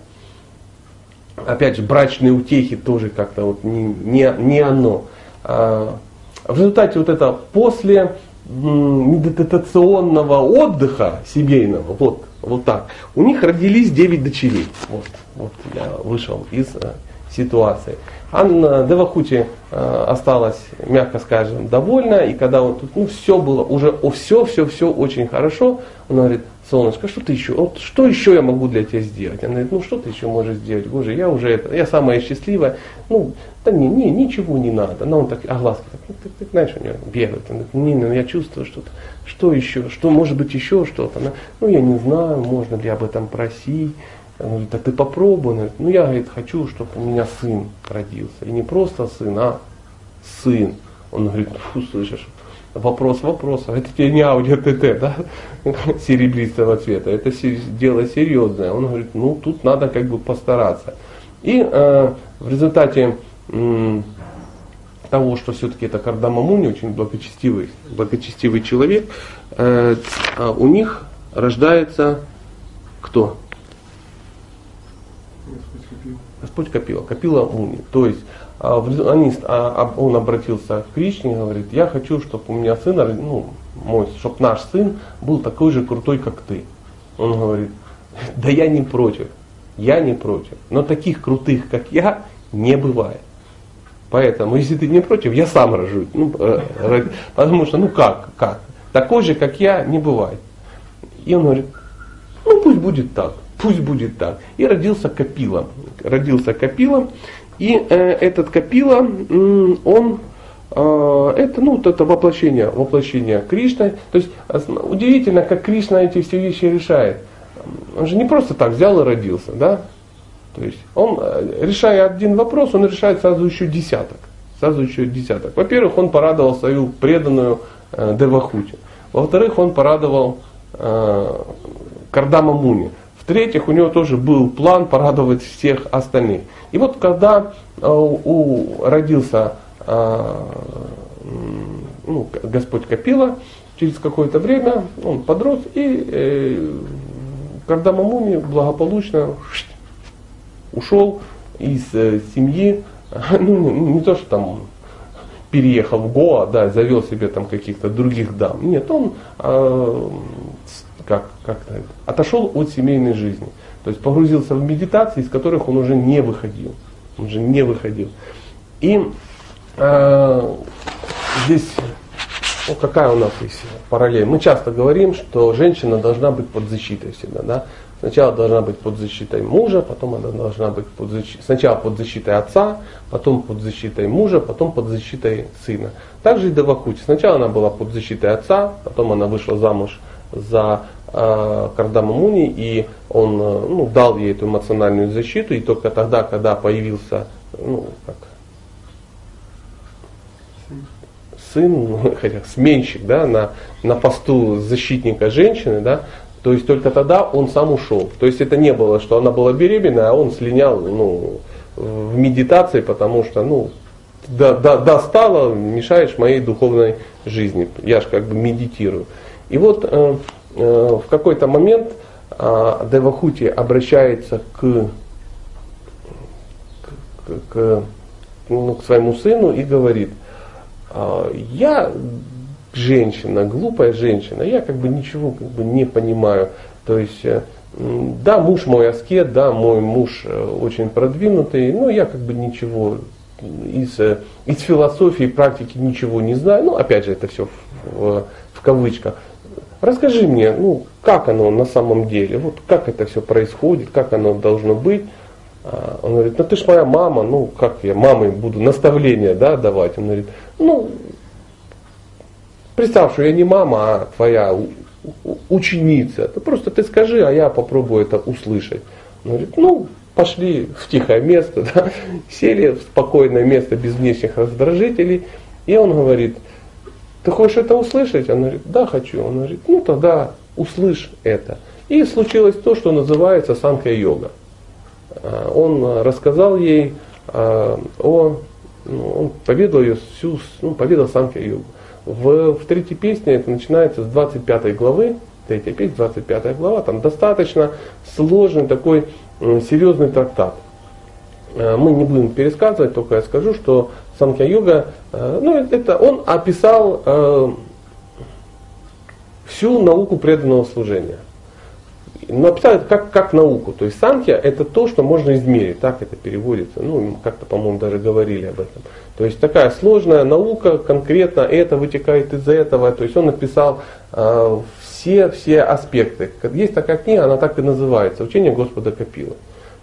Опять же, брачные утехи тоже как-то вот не, не, не оно. А, в результате вот это после медитационного отдыха семейного, вот, вот так, у них родились 9 дочерей. Вот, вот я вышел из ситуации. Анна Девахути э, осталась, мягко скажем, довольна, и когда вот тут, ну, все было, уже все, все, все очень хорошо, она говорит, солнышко, что ты еще, вот, что еще я могу для тебя сделать? Она говорит, ну что ты еще можешь сделать? Боже, я уже это, я самая счастливая. Ну, да не, не, ничего не надо. Она он так, а глазки так, ну, ты, ты, знаешь, у нее бегают. Она говорит, не, ну я чувствую что-то. Что еще? Что, может быть, еще что-то? Она, ну я не знаю, можно ли об этом просить. Она говорит, да ты попробуй. Говорит, ну я говорит, хочу, чтобы у меня сын родился. И не просто сын, а сын. Он говорит, фу, слышишь, вопрос вопроса. Это тебе не аудио ТТ, да, серебристого цвета. Это дело серьезное. Он говорит, ну тут надо как бы постараться. И э, в результате того, что все-таки это Кардамамуни, очень благочестивый, благочестивый человек, э, э, у них рождается кто? Господь Копила, Копила Муни. То есть а, они, а, он обратился к Кришне и говорит, я хочу, чтобы у меня сын, ну, мой, чтобы наш сын был такой же крутой, как ты. Он говорит, да я не против, я не против, но таких крутых, как я, не бывает. Поэтому, если ты не против, я сам рожу. Ну, э, потому что, ну как, как? Такой же, как я, не бывает. И он говорит, ну пусть будет так, пусть будет так. И родился Капила. Родился Капила. И э, этот Капила, он э, это, ну, вот это воплощение, воплощение Кришны. То есть удивительно, как Кришна эти все вещи решает. Он же не просто так взял и родился, да? То есть он, э, решая один вопрос, он решает сразу еще десяток. Сразу еще десяток. Во-первых, он порадовал свою преданную э, Девахути. Во-вторых, он порадовал э, Кардама Муни. В-третьих, у него тоже был план порадовать всех остальных. И вот когда э, у, родился э, ну, Господь Капила, через какое-то время он подрос, и э, когда Мамуни благополучно ушел из э, семьи, ну не то, что там переехал в Гоа, да, завел себе там каких-то других дам. Нет, он э, как, как отошел от семейной жизни. То есть погрузился в медитации, из которых он уже не выходил. Он уже не выходил. И э, здесь ну, какая у нас есть параллель? Мы часто говорим, что женщина должна быть под защитой всегда. Да? Сначала должна быть под защитой мужа, потом она должна быть под защитой, сначала под защитой отца, потом под защитой мужа, потом под защитой сына. Также и Давакути. Сначала она была под защитой отца, потом она вышла замуж за Кардама Муни, и он э, ну, дал ей эту эмоциональную защиту, и только тогда, когда появился ну, как, сын, хотя сменщик, да, на, на посту защитника женщины, да, то есть только тогда он сам ушел. То есть это не было, что она была беременна, а он слинял ну, в медитации, потому что, ну, да, да, достала, мешаешь моей духовной жизни. Я же как бы медитирую. И вот э, э, в какой-то момент э, Девахути обращается к, к, к, ну, к своему сыну и говорит, «А, я женщина, глупая женщина, я как бы ничего как бы не понимаю. То есть, э, да, муж мой аскет, да, мой муж э, очень продвинутый, но я как бы ничего из, э, из философии, практики ничего не знаю. Ну, опять же, это все в, в кавычках. Расскажи мне, ну, как оно на самом деле, вот как это все происходит, как оно должно быть. А, он говорит, ну ты ж моя мама, ну как я мамой буду наставления да, давать? Он говорит, ну, представь, что я не мама, а твоя ученица. То просто ты скажи, а я попробую это услышать. Он говорит, ну, пошли в тихое место, да, сели в спокойное место без внешних раздражителей. И он говорит, ты хочешь это услышать? Она говорит, да, хочу. Он говорит, ну тогда услышь это. И случилось то, что называется санка-йога. А, он рассказал ей а, о, ну, он поведал ее всю, ну, поведал санка-йогу. в, в третьей песне это начинается с 25 главы, третья песня, 25 глава, там достаточно сложный такой серьезный трактат. Мы не будем пересказывать, только я скажу, что Санкья-йога, э, ну это он описал э, всю науку преданного служения. Но описал это как, как науку. То есть санкья это то, что можно измерить. Так это переводится. Ну, как-то, по-моему, даже говорили об этом. То есть такая сложная наука, конкретно это вытекает из этого. То есть он написал э, все, все аспекты. Есть такая книга, она так и называется, «Учение Господа Копила».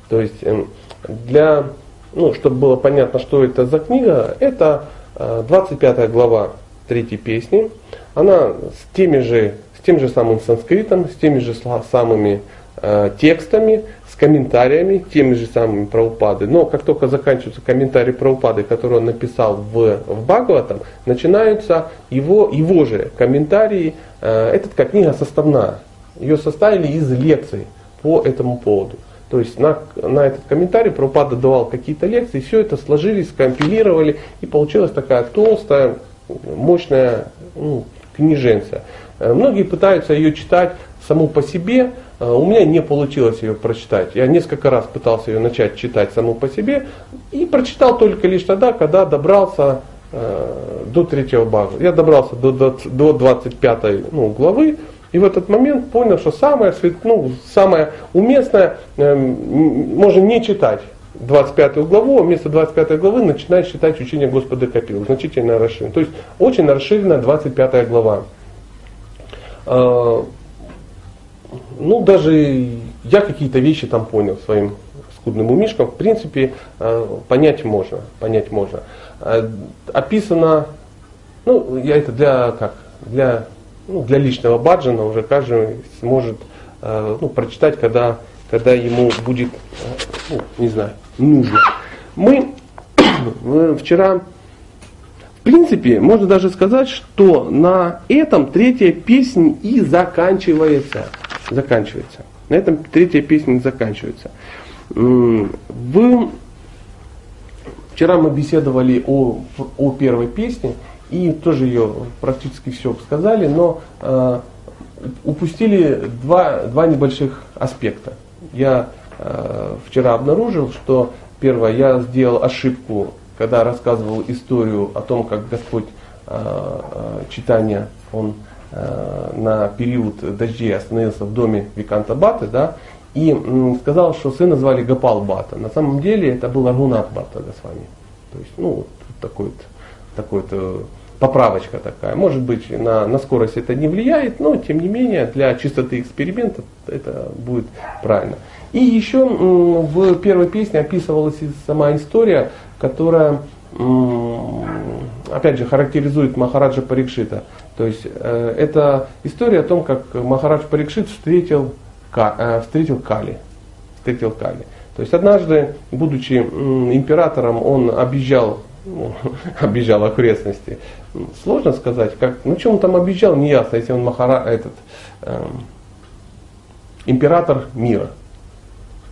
То есть э, для, ну, чтобы было понятно, что это за книга, это э, 25 глава третьей песни. Она с теми же, с тем же самым санскритом, с теми же самыми э, текстами, с комментариями, теми же самыми Праупады. Но как только заканчиваются комментарии Праупады, которые он написал в, в Бхагаватам, начинаются его, его же комментарии. Э, как книга составная. Ее составили из лекций по этому поводу. То есть на, на этот комментарий Прабхупада давал какие-то лекции, все это сложились, скомпилировали, и получилась такая толстая, мощная ну, книженция. Э, многие пытаются ее читать саму по себе, э, у меня не получилось ее прочитать. Я несколько раз пытался ее начать читать саму по себе и прочитал только лишь тогда, когда добрался э, до третьего бага. Я добрался до, до, до 25 ну, главы, и в этот момент понял, что самое, ну, самое уместное э, можно не читать 25 главу, а вместо 25 главы начинать читать учение Господа Копил, значительно расширено. То есть очень расширена 25 глава. Э, ну, даже я какие-то вещи там понял своим скудным умишком. В принципе, э, понять можно. Понять можно. Э, описано, ну, я это для как? Для ну, для личного баджана уже каждый сможет э, ну, прочитать, когда, когда ему будет, э, ну, не знаю, нужно. Мы вчера, в принципе, можно даже сказать, что на этом третья песня и заканчивается. Заканчивается. На этом третья песня заканчивается. В... Вчера мы беседовали о, о первой песне, и тоже ее практически все сказали, но э, упустили два, два небольших аспекта. Я э, вчера обнаружил, что первое, я сделал ошибку, когда рассказывал историю о том, как Господь э, э, читания, он э, на период дождей остановился в доме Виканта Баты, да, и м, сказал, что сына звали Гапал Бата. На самом деле это был Аргунат Бата Госвами. То есть, ну, вот, такой вот поправочка такая. Может быть, на, на скорость это не влияет, но тем не менее для чистоты эксперимента это будет правильно. И еще в первой песне описывалась сама история, которая опять же характеризует Махараджа Парикшита. То есть э, это история о том, как Махарадж Парикшит встретил, э, встретил Кали. Встретил Кали. То есть однажды, будучи императором, он объезжал ну, объезжал окрестности. Сложно сказать, как, ну что он там объезжал, не ясно, если он Махара, этот, эм, император мира.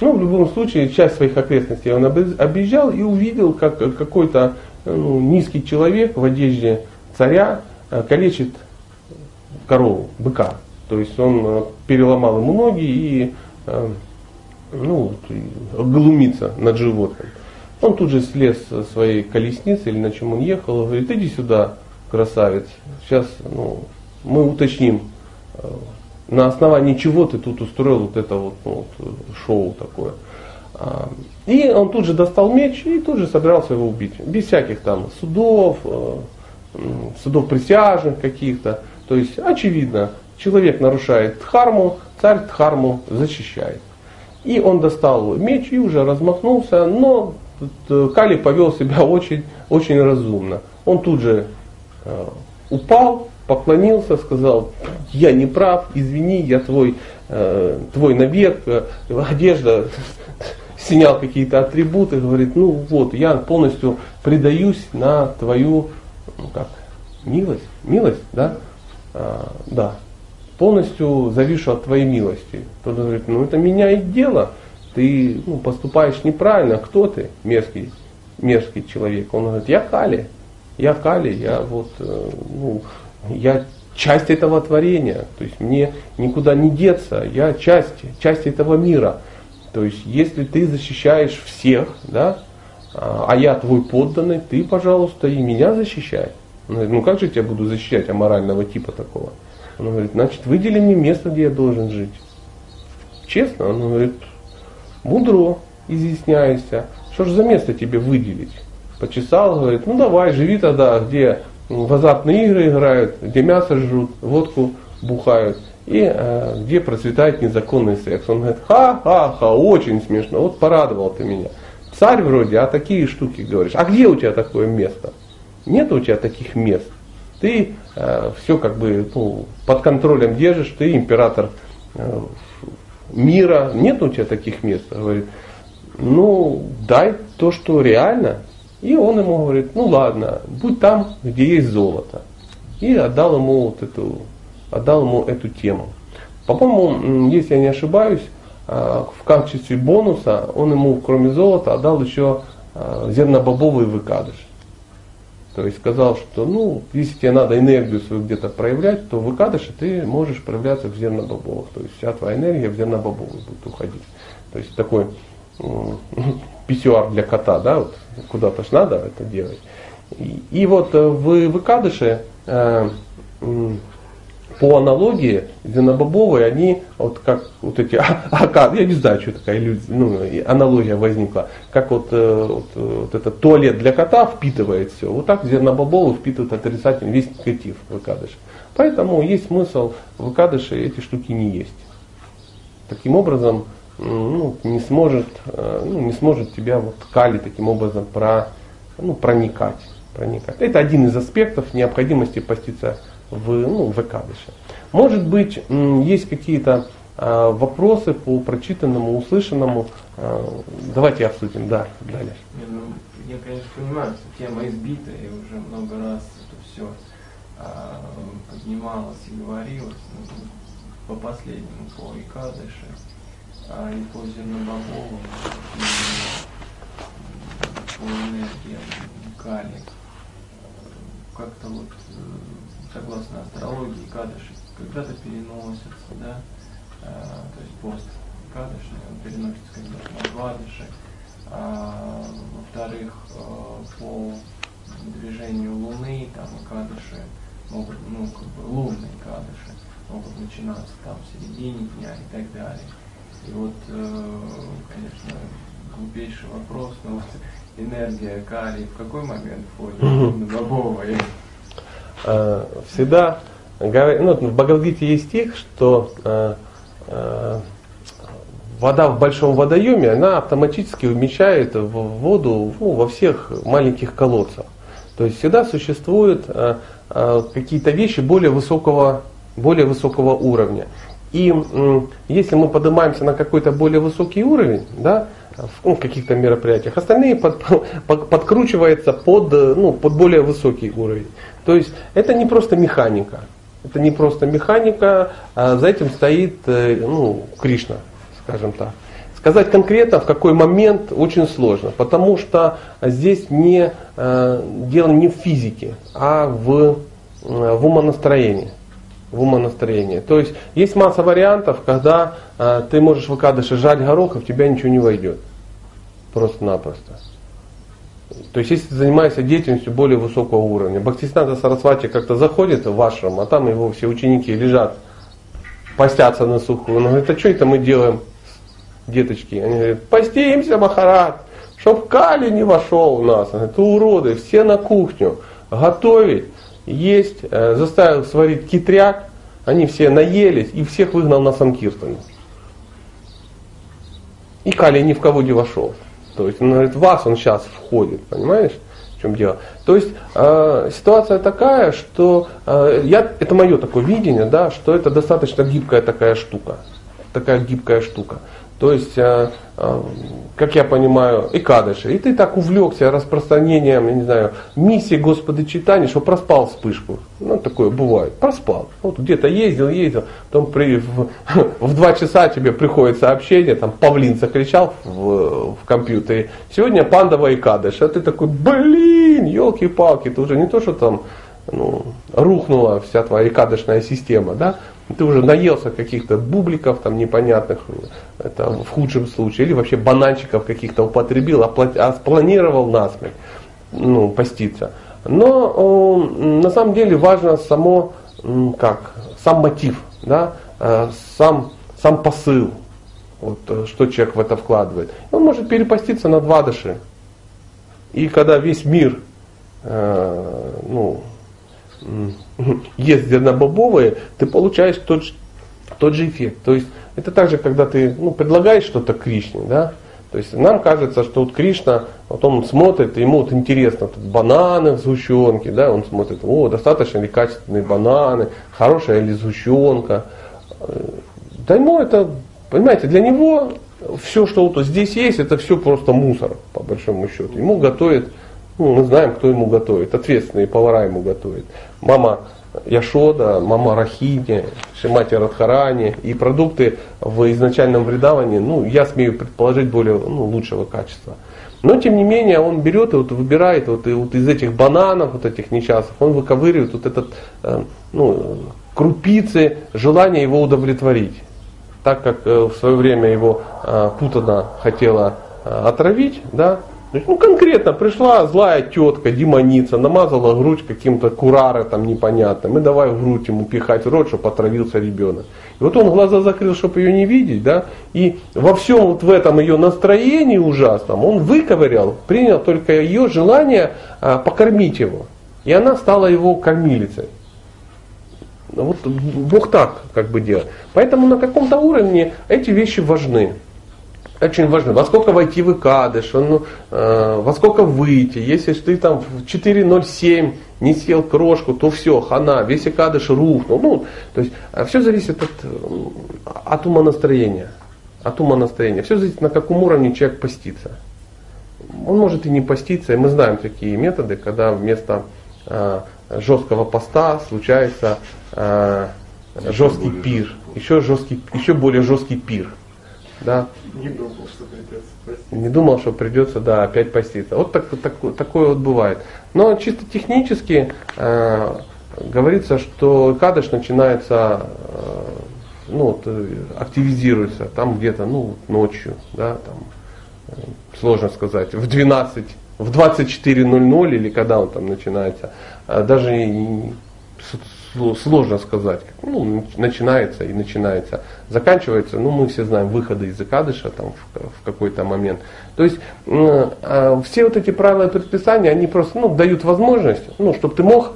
Ну, в любом случае, часть своих окрестностей он объезжал и увидел, как какой-то ну, низкий человек в одежде царя э, калечит корову, быка. То есть он э, переломал ему ноги и э, ну, глумится над животным. Он тут же слез со своей колесницы или на чем он ехал, говорит, иди сюда, красавец, сейчас ну, мы уточним, э, на основании чего ты тут устроил вот это вот, ну, вот шоу такое. А, и он тут же достал меч и тут же собирался его убить. Без всяких там судов, э, судов присяжных каких-то. То есть, очевидно, человек нарушает дхарму, царь дхарму защищает. И он достал меч и уже размахнулся, но Э, Кали повел себя очень, очень разумно. Он тут же э, упал, поклонился, сказал, я не прав, извини, я твой, э, твой навек, э, одежда, снял какие-то атрибуты, говорит, ну вот, я полностью предаюсь на твою, ну как, милость, милость, да, а, да, полностью завишу от твоей милости. Тот говорит, ну это меняет дело, ты ну, поступаешь неправильно, кто ты, мерзкий, мерзкий человек? Он говорит, я Кали, я Кали, я вот, э, ну, я часть этого творения, то есть мне никуда не деться, я часть, часть этого мира. То есть если ты защищаешь всех, да, а, а я твой подданный, ты, пожалуйста, и меня защищай. Он говорит, ну как же я тебя буду защищать аморального типа такого? Он говорит, значит, выдели мне место, где я должен жить. Честно, он говорит, мудро изъясняешься. Что же за место тебе выделить? Почесал, говорит, ну давай, живи тогда, где в азартные игры играют, где мясо жрут, водку бухают и э, где процветает незаконный секс. Он говорит, ха-ха-ха, очень смешно, вот порадовал ты меня. Царь вроде, а такие штуки говоришь. А где у тебя такое место? Нет у тебя таких мест. Ты э, все как бы ну, под контролем держишь, ты император э, мира, нет у тебя таких мест. Говорит, ну дай то, что реально. И он ему говорит, ну ладно, будь там, где есть золото. И отдал ему вот эту, отдал ему эту тему. По-моему, если я не ошибаюсь, э, в качестве бонуса он ему, кроме золота, отдал еще э, зернобобовый выкадыш. То есть сказал, что ну, если тебе надо энергию свою где-то проявлять, то в ты можешь проявляться в зернобобовых. То есть вся твоя энергия в зернобобовых будет уходить. То есть такой писюар для кота, да, вот куда-то ж надо это делать. И, и вот э, в выкадыше э, по аналогии зенобобовые, они вот как вот эти АК, я не знаю, что такая иллюзия, ну, аналогия возникла, как вот, э, вот, вот этот туалет для кота впитывает все, вот так зернобобовые впитывают отрицательный весь негатив выкадыш. Поэтому есть смысл в эти штуки не есть. Таким образом, ну, не сможет, э, ну, не сможет тебя вот кали таким образом про, ну, проникать, проникать. Это один из аспектов необходимости поститься в, ну, в Экадыше. Может быть, есть какие-то э, вопросы по прочитанному, услышанному. Э, давайте обсудим, да, далее. Ну, я, конечно, понимаю, что тема избита, и уже много раз это все поднималось и говорилось. Ну, по последнему, по Икадыше, а, и по зернобобовым, и по энергиям калия. Как-то вот согласно астрологии, кадыши когда-то переносятся, да, то есть пост кадыши, он переносится когда-то на кладыши. А, во-вторых, по движению Луны, там кадыши могут, ну, как бы лунные кадыши могут начинаться там в середине дня и так далее. И вот, э, конечно, глупейший вопрос, но вот энергия калий в какой момент входит на бобовой? Э, всегда ну, в Бхагавадгите есть стих, что э, э, вода в большом водоеме, она автоматически умещает в воду ну, во всех маленьких колодцах. То есть всегда существуют какие-то вещи более высокого, более высокого уровня. И если мы поднимаемся на какой-то более высокий уровень, да, в ну, каких-то мероприятиях, остальные под, под, подкручиваются под, ну, под более высокий уровень. То есть это не просто механика. Это не просто механика, а за этим стоит э, ну, Кришна, скажем так. Сказать конкретно, в какой момент, очень сложно, потому что здесь не, э, дело не в физике, а в, э, в умонастроении. В умонастроении. То есть есть масса вариантов, когда ты можешь в Акадыше жать горох, и в тебя ничего не войдет. Просто-напросто. То есть, если ты занимаешься деятельностью более высокого уровня, Бхактисината Сарасвати как-то заходит в вашем, а там его все ученики лежат, постятся на сухую. Он говорит, а что это мы делаем, деточки? Они говорят, постимся, Махарат, чтоб Кали не вошел у нас. Говорит, уроды, все на кухню, готовить, есть, э, заставил сварить китряк, они все наелись и всех выгнал на Санкиртану. И Кали ни в кого не вошел. То есть он говорит, вас он сейчас входит, понимаешь? В чем дело? То есть э, ситуация такая, что э, я, это мое такое видение, да, что это достаточно гибкая такая штука. Такая гибкая штука. То есть, э, э, как я понимаю, и кадыши. И ты так увлекся распространением, я не знаю, миссии Господа читания, что проспал вспышку. Ну, такое бывает. Проспал. Вот где-то ездил, ездил, потом при, в, два часа тебе приходит сообщение, там павлин закричал в, в компьютере. Сегодня пандова и кадыш. А ты такой, блин! елки-палки, ты уже не то, что там ну, рухнула вся твоя икадышная система, да, ты уже наелся каких-то бубликов там непонятных, это в худшем случае, или вообще бананчиков каких-то употребил, а спланировал насмерть, ну, поститься. Но на самом деле важно само, как, сам мотив, да, э, сам, сам посыл, вот, э, что человек в это вкладывает. Он может перепоститься на два дыши. И когда весь мир э, ну, ест зернобобовые, ты получаешь тот, тот же эффект. То есть это так же, когда ты ну, предлагаешь что-то Кришне, да, то есть нам кажется, что вот Кришна, вот он смотрит, ему вот интересно, тут бананы в сгущенке, да, он смотрит, о, достаточно ли качественные бананы, хорошая ли сгущенка. Да ему это, понимаете, для него все, что вот здесь есть, это все просто мусор, по большому счету. Ему готовят ну, мы знаем, кто ему готовит. Ответственные повара ему готовят. Мама Яшода, мама Рахини, Шимати Радхарани. И продукты в изначальном вредавании, ну, я смею предположить, более ну, лучшего качества. Но тем не менее он берет и вот выбирает вот, и вот из этих бананов, вот этих несчастных, он выковыривает вот этот э, ну, крупицы желания его удовлетворить. Так как э, в свое время его э, Путана хотела э, отравить, да, ну, конкретно пришла злая тетка, демоница, намазала грудь каким-то курары там непонятным, и давай в грудь ему пихать в рот, чтобы отравился ребенок. И вот он глаза закрыл, чтобы ее не видеть, да, и во всем вот в этом ее настроении ужасном он выковырял, принял только ее желание а, покормить его. И она стала его кормилицей. Вот Бог так как бы делает. Поэтому на каком-то уровне эти вещи важны очень важно, во сколько войти в икадыш, ну, э, во сколько выйти. Если ты там в 4.07 не съел крошку, то все, хана, весь икадыш рухнул. Ну, то есть э, все зависит от, э, от ума настроения. От ума настроения. Все зависит, на каком уровне человек постится. Он может и не поститься, и мы знаем такие методы, когда вместо э, жесткого поста случается э, жесткий пир, еще, жесткий, еще более жесткий пир. Да. Не думал, что придется поститься. Не думал, что придется, да, опять поститься. Вот так, так, такое вот бывает. Но чисто технически э, говорится, что кадыш начинается, э, ну, вот, э, активизируется там где-то, ну, ночью, да, там, э, сложно сказать, в 12, в 24.00 или когда он там начинается. Э, даже сложно сказать. Ну, начинается и начинается. Заканчивается, ну, мы все знаем, выходы из Икадыша там в, в какой-то момент. То есть э, все вот эти правила и предписания, они просто ну, дают возможность, ну, чтобы ты мог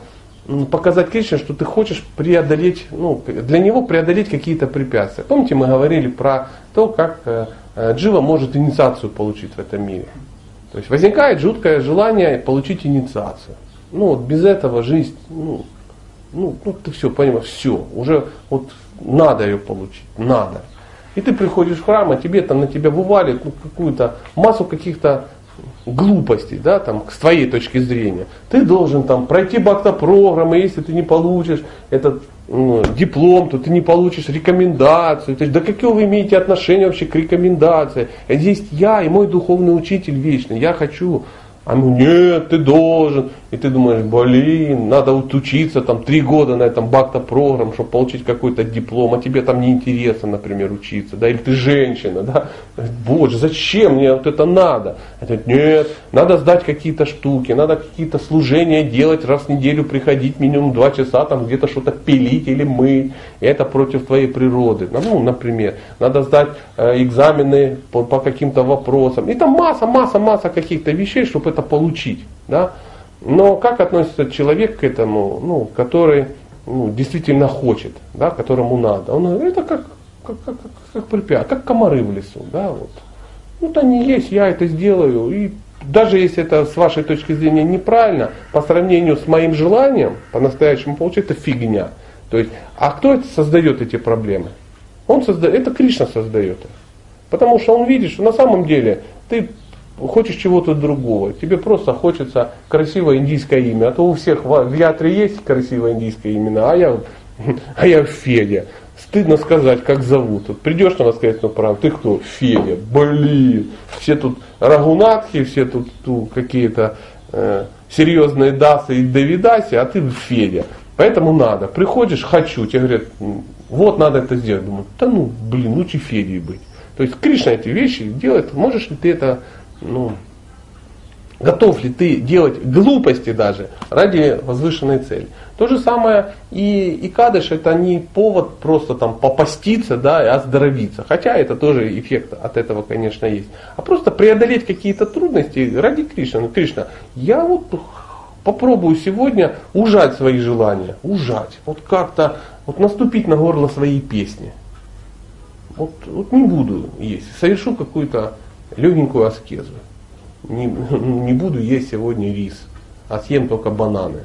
показать Кришне, что ты хочешь преодолеть, ну, для него преодолеть какие-то препятствия. Помните, мы говорили про то, как э, э, Джива может инициацию получить в этом мире. То есть возникает жуткое желание получить инициацию. Ну вот без этого жизнь ну, ну, ну ты все понимаешь, все, уже вот надо ее получить, надо. И ты приходишь в храм, а тебе там на тебя вывалит ну, какую-то массу каких-то глупостей, да, там, с твоей точки зрения. Ты должен там пройти бакта-программы, если ты не получишь этот ну, диплом, то ты не получишь рекомендацию. То есть, да какие вы имеете отношение вообще к рекомендации? Здесь я и мой духовный учитель вечный. Я хочу а ну нет, ты должен. И ты думаешь, блин, надо вот учиться там три года на этом бакта программ, чтобы получить какой-то диплом, а тебе там неинтересно, например, учиться, да, или ты женщина, да. Боже, зачем мне вот это надо? Это нет, надо сдать какие-то штуки, надо какие-то служения делать, раз в неделю приходить минимум два часа, там где-то что-то пилить или мыть. И это против твоей природы. Ну, например, надо сдать э, экзамены по, по каким-то вопросам. И там масса, масса, масса каких-то вещей, чтобы это получить. Да? Но как относится человек к этому, ну, который ну, действительно хочет, да, которому надо? Он говорит, это как, как, как, как, как препятствие, как комары в лесу. Да, вот. Вот они есть, я это сделаю. И даже если это с вашей точки зрения неправильно, по сравнению с моим желанием, по-настоящему это фигня. То есть, а кто это создает эти проблемы? Он создает, это Кришна создает их. Потому что он видит, что на самом деле ты хочешь чего-то другого. Тебе просто хочется красивое индийское имя. А то у всех в Ятре есть красивое индийское имя, а я, а я Федя. Стыдно сказать, как зовут. Вот придешь на воскресную правду, ты кто? Федя. Блин. Все тут рагунатки, все тут, тут какие-то э, серьезные Дасы и Давидаси, а ты Федя. Поэтому надо. Приходишь, хочу, тебе говорят, вот надо это сделать. Думаю, да ну, блин, лучше Федей быть. То есть Кришна эти вещи делает, можешь ли ты это, ну, готов ли ты делать глупости даже ради возвышенной цели. То же самое и, и кадыш это не повод просто там попаститься да, и оздоровиться. Хотя это тоже эффект от этого, конечно, есть. А просто преодолеть какие-то трудности ради Кришны. Ну, Кришна, я вот попробую сегодня ужать свои желания. Ужать. Вот как-то вот наступить на горло своей песни. Вот, вот не буду есть. Совершу какую-то легенькую аскезу. Не, не буду есть сегодня рис, а съем только бананы.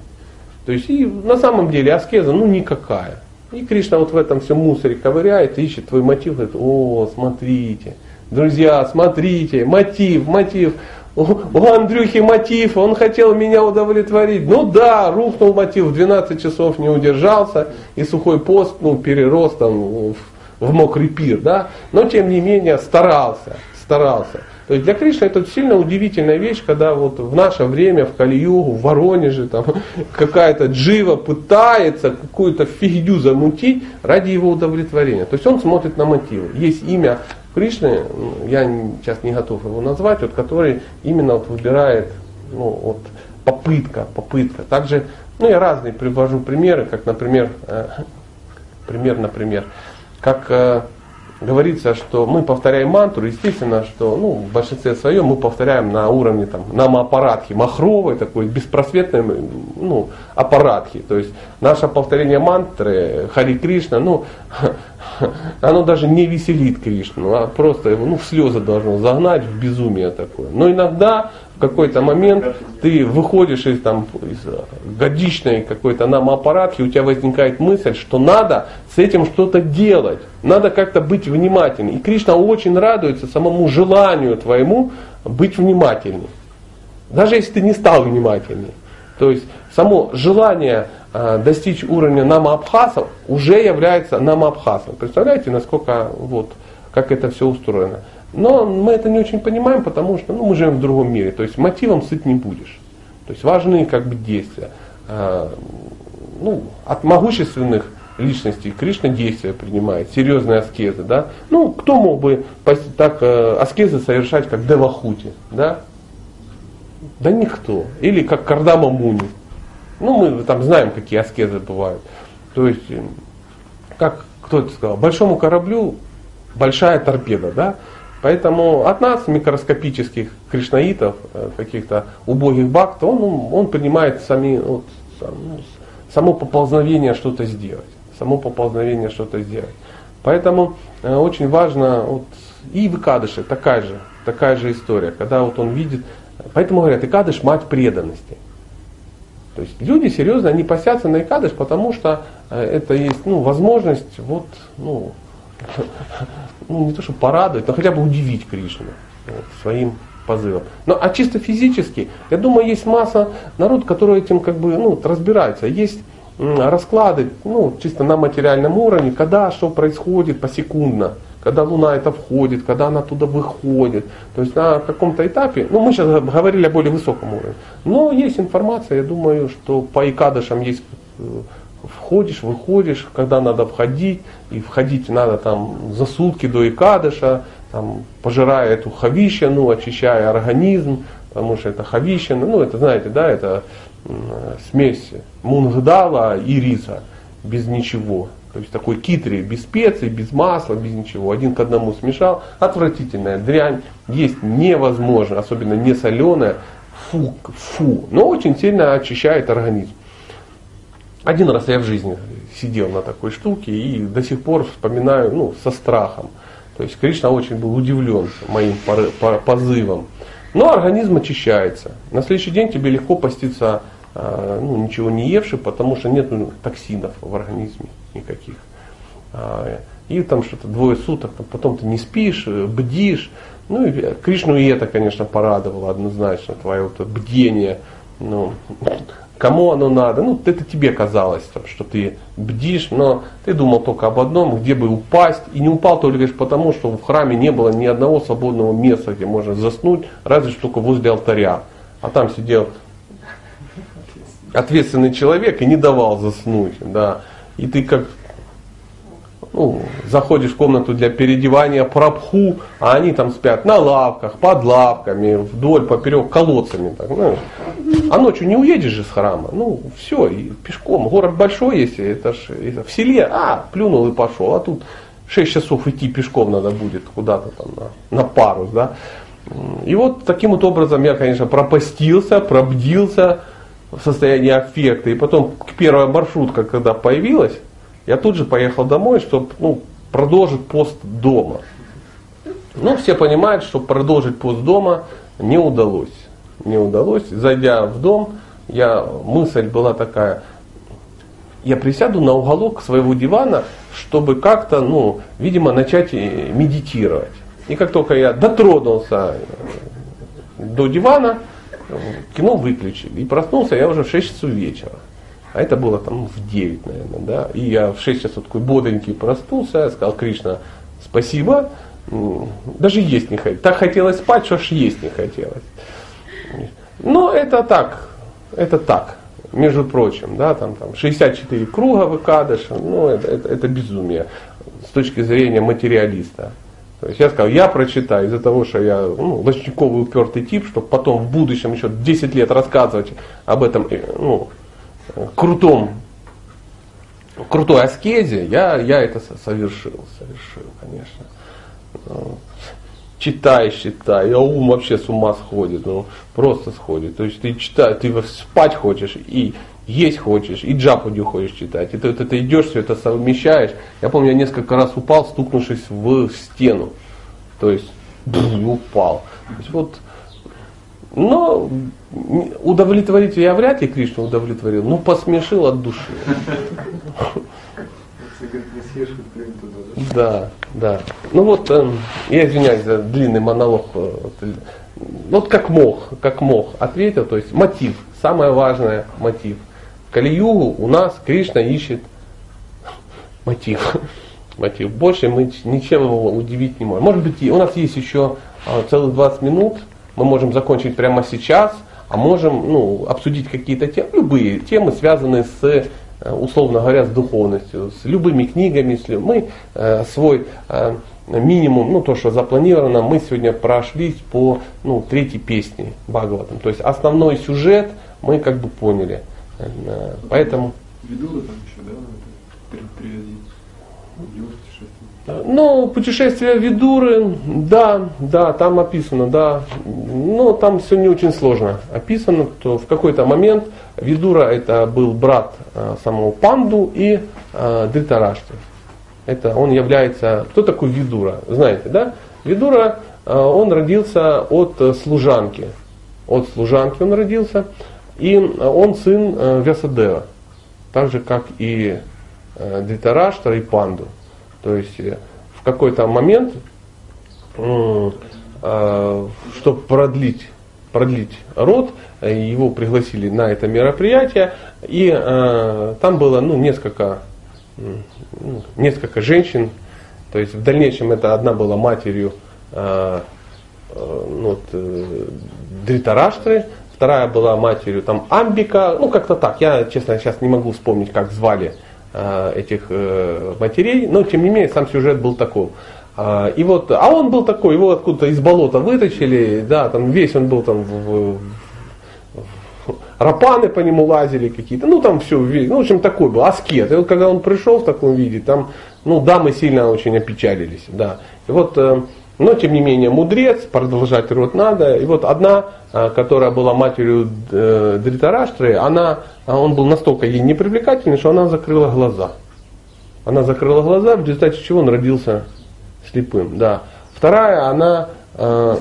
То есть и на самом деле аскеза ну никакая. И Кришна вот в этом всем мусоре ковыряет, ищет твой мотив, говорит, о, смотрите, друзья, смотрите, мотив, мотив. У Андрюхи мотив, он хотел меня удовлетворить. Ну да, рухнул мотив, в 12 часов не удержался, и сухой пост, ну, перерос там в, в мокрый пир, да. Но тем не менее старался, старался. То есть для Кришны это сильно удивительная вещь, когда вот в наше время, в Кали-Югу, в Воронеже, там какая-то джива пытается какую-то фигню замутить ради его удовлетворения. То есть он смотрит на мотивы. Есть имя Кришны, я сейчас не готов его назвать, вот, который именно вот выбирает ну, вот, попытка, попытка. Также, ну я разные привожу примеры, как, например, э, пример, например, как э, говорится, что мы повторяем мантру, естественно, что ну, в большинстве своем мы повторяем на уровне там, намоаппаратхи, махровой, такой беспросветной ну, аппаратхи. То есть наше повторение мантры Хари Кришна, ну, оно даже не веселит Кришну, а просто его ну, в слезы должно загнать, в безумие такое. Но иногда в какой-то момент ты выходишь из, там, из э, годичной какой-то нам аппаратки, у тебя возникает мысль, что надо с этим что-то делать, надо как-то быть внимательным. И Кришна очень радуется самому желанию твоему быть внимательным. Даже если ты не стал внимательнее. То есть само желание э, достичь уровня намаабхасов уже является намаабхасом. Представляете, насколько вот, как это все устроено. Но мы это не очень понимаем, потому что ну, мы живем в другом мире. То есть мотивом сыт не будешь. То есть важны как бы действия. А, ну, от могущественных личностей Кришна действия принимает, серьезные аскезы. Да? Ну, кто мог бы так э, аскезы совершать, как Девахути? Да? да никто. Или как Кардама Муни. Ну, мы там знаем, какие аскезы бывают. То есть, как кто это сказал, большому кораблю большая торпеда, да? Поэтому от нас, микроскопических кришнаитов, э, каких-то убогих бхакт, он, он принимает сами, вот, ну, само поползновение что-то сделать. Само поползновение что-то сделать. Поэтому э, очень важно, вот, и в Икадыше такая же, такая же история, когда вот он видит, поэтому говорят, Икадыш мать преданности. То есть люди серьезно, они посятся на Икадыш, потому что э, это есть ну, возможность вот, ну, ну, не то, что порадовать, но хотя бы удивить Кришну вот, своим позывом. Но а чисто физически, я думаю, есть масса народ, который этим как бы ну, разбирается. Есть расклады, ну, чисто на материальном уровне, когда что происходит посекундно, когда Луна это входит, когда она туда выходит. То есть на каком-то этапе, ну мы сейчас говорили о более высоком уровне, но есть информация, я думаю, что по Икадышам есть э, входишь, выходишь, когда надо входить, и входить надо там за сутки до Икадыша, там, пожирая эту хавищину, очищая организм, потому что это хавищина, ну это знаете, да, это смесь мунгдала и риса, без ничего. То есть такой китри, без специй, без масла, без ничего. Один к одному смешал. Отвратительная дрянь. Есть невозможно, особенно не соленая. Фу, фу. Но очень сильно очищает организм. Один раз я в жизни сидел на такой штуке и до сих пор вспоминаю ну, со страхом. То есть Кришна очень был удивлен моим позывом. Но организм очищается. На следующий день тебе легко поститься а, ну, ничего не евший, потому что нет токсинов в организме никаких. А, и там что-то двое суток, потом ты не спишь, э, бдишь. Ну и Кришну и это, конечно, порадовало однозначно, твое вот бдение. Ну, Кому оно надо? Ну, это тебе казалось, что ты бдишь, но ты думал только об одном, где бы упасть. И не упал только лишь потому, что в храме не было ни одного свободного места, где можно заснуть, разве что только возле алтаря. А там сидел ответственный человек и не давал заснуть, да. И ты как ну, заходишь в комнату для переодевания прабху, а они там спят на лавках, под лавками, вдоль, поперек, колодцами. Так, знаешь. А ночью не уедешь же с храма. Ну, все, и пешком. Город большой, если это ж это в селе, а, плюнул и пошел. А тут 6 часов идти пешком надо будет куда-то там на, на парус, да. И вот таким вот образом я, конечно, пропастился, пробдился в состоянии аффекта. И потом первая маршрутка, когда появилась, я тут же поехал домой, чтобы ну, продолжить пост дома. Ну, все понимают, что продолжить пост дома не удалось. Не удалось. Зайдя в дом, я, мысль была такая, я присяду на уголок своего дивана, чтобы как-то, ну, видимо, начать медитировать. И как только я дотронулся до дивана, кино выключили. И проснулся я уже в 6 часов вечера. А это было там в 9, наверное, да. И я в 6 часов такой бодренький проснулся, я сказал, Кришна, спасибо. Даже есть не хотелось. Так хотелось спать, что аж есть не хотелось. Но это так, это так, между прочим, да, там, там 64 круга выкадыша, ну это, это, это безумие с точки зрения материалиста. То есть я сказал, я прочитаю из-за того, что я ну, лощниковый упертый тип, чтобы потом в будущем еще 10 лет рассказывать об этом э, ну, крутом, крутой аскезе, я, я это совершил, совершил, конечно. Ну, читай, читай, а ум вообще с ума сходит, ну просто сходит. То есть ты читаешь, ты спать хочешь и есть хочешь, и джапуди хочешь читать. И ты, ты, ты идешь, все это совмещаешь. Я помню, я несколько раз упал, стукнувшись в стену. То есть, и упал. То есть, вот, но удовлетворить я вряд ли Кришну удовлетворил, но посмешил от души. Да, да. Ну вот, эм, я извиняюсь за длинный монолог. Э, вот как мог, как мог, ответил, то есть мотив, самое важное мотив. Кали-югу у нас Кришна ищет мотив. мотив. Больше мы ничем его удивить не можем. Может быть, у нас есть еще а, целых 20 минут, мы можем закончить прямо сейчас, а можем ну, обсудить какие-то темы, любые темы, связанные с, э, условно говоря, с духовностью, с любыми книгами. С, мы э, свой э, минимум, ну то, что запланировано, мы сегодня прошлись по ну, третьей песне Бхагаватам. То есть основной сюжет мы как бы поняли. Э, поэтому... Ведула там еще, да, приводить? Ну, путешествие Видуры, да, да, там описано, да. Но там все не очень сложно описано, то в какой-то момент Видура это был брат э, самого Панду и э, Дритарашты. Это он является, кто такой Видура, знаете, да? Видура, э, он родился от служанки, от служанки он родился, и он сын э, Вясадева, так же как и э, Дритараштра и Панду. То есть э, в какой-то момент, э, чтобы продлить, продлить род, его пригласили на это мероприятие, и э, там было ну, несколько, ну, несколько женщин, то есть в дальнейшем это одна была матерью ну, вот, Дритараштры, вторая была матерью там Амбика, ну как-то так, я честно сейчас не могу вспомнить, как звали. Э, этих э, матерей, но тем не менее сам сюжет был такой. А, и вот, а он был такой, его откуда-то из болота вытащили, да, там весь он был там в, рапаны по нему лазили какие-то, ну там все, ну в общем такой был, аскет. И вот когда он пришел в таком виде, там, ну дамы сильно очень опечалились, да. И вот э, но, тем не менее, мудрец, продолжать род надо. И вот одна, а, которая была матерью э, Дритараштры, она, а, он был настолько ей непривлекательный, что она закрыла глаза. Она закрыла глаза, в результате чего он родился слепым. Да. Вторая, она... Э,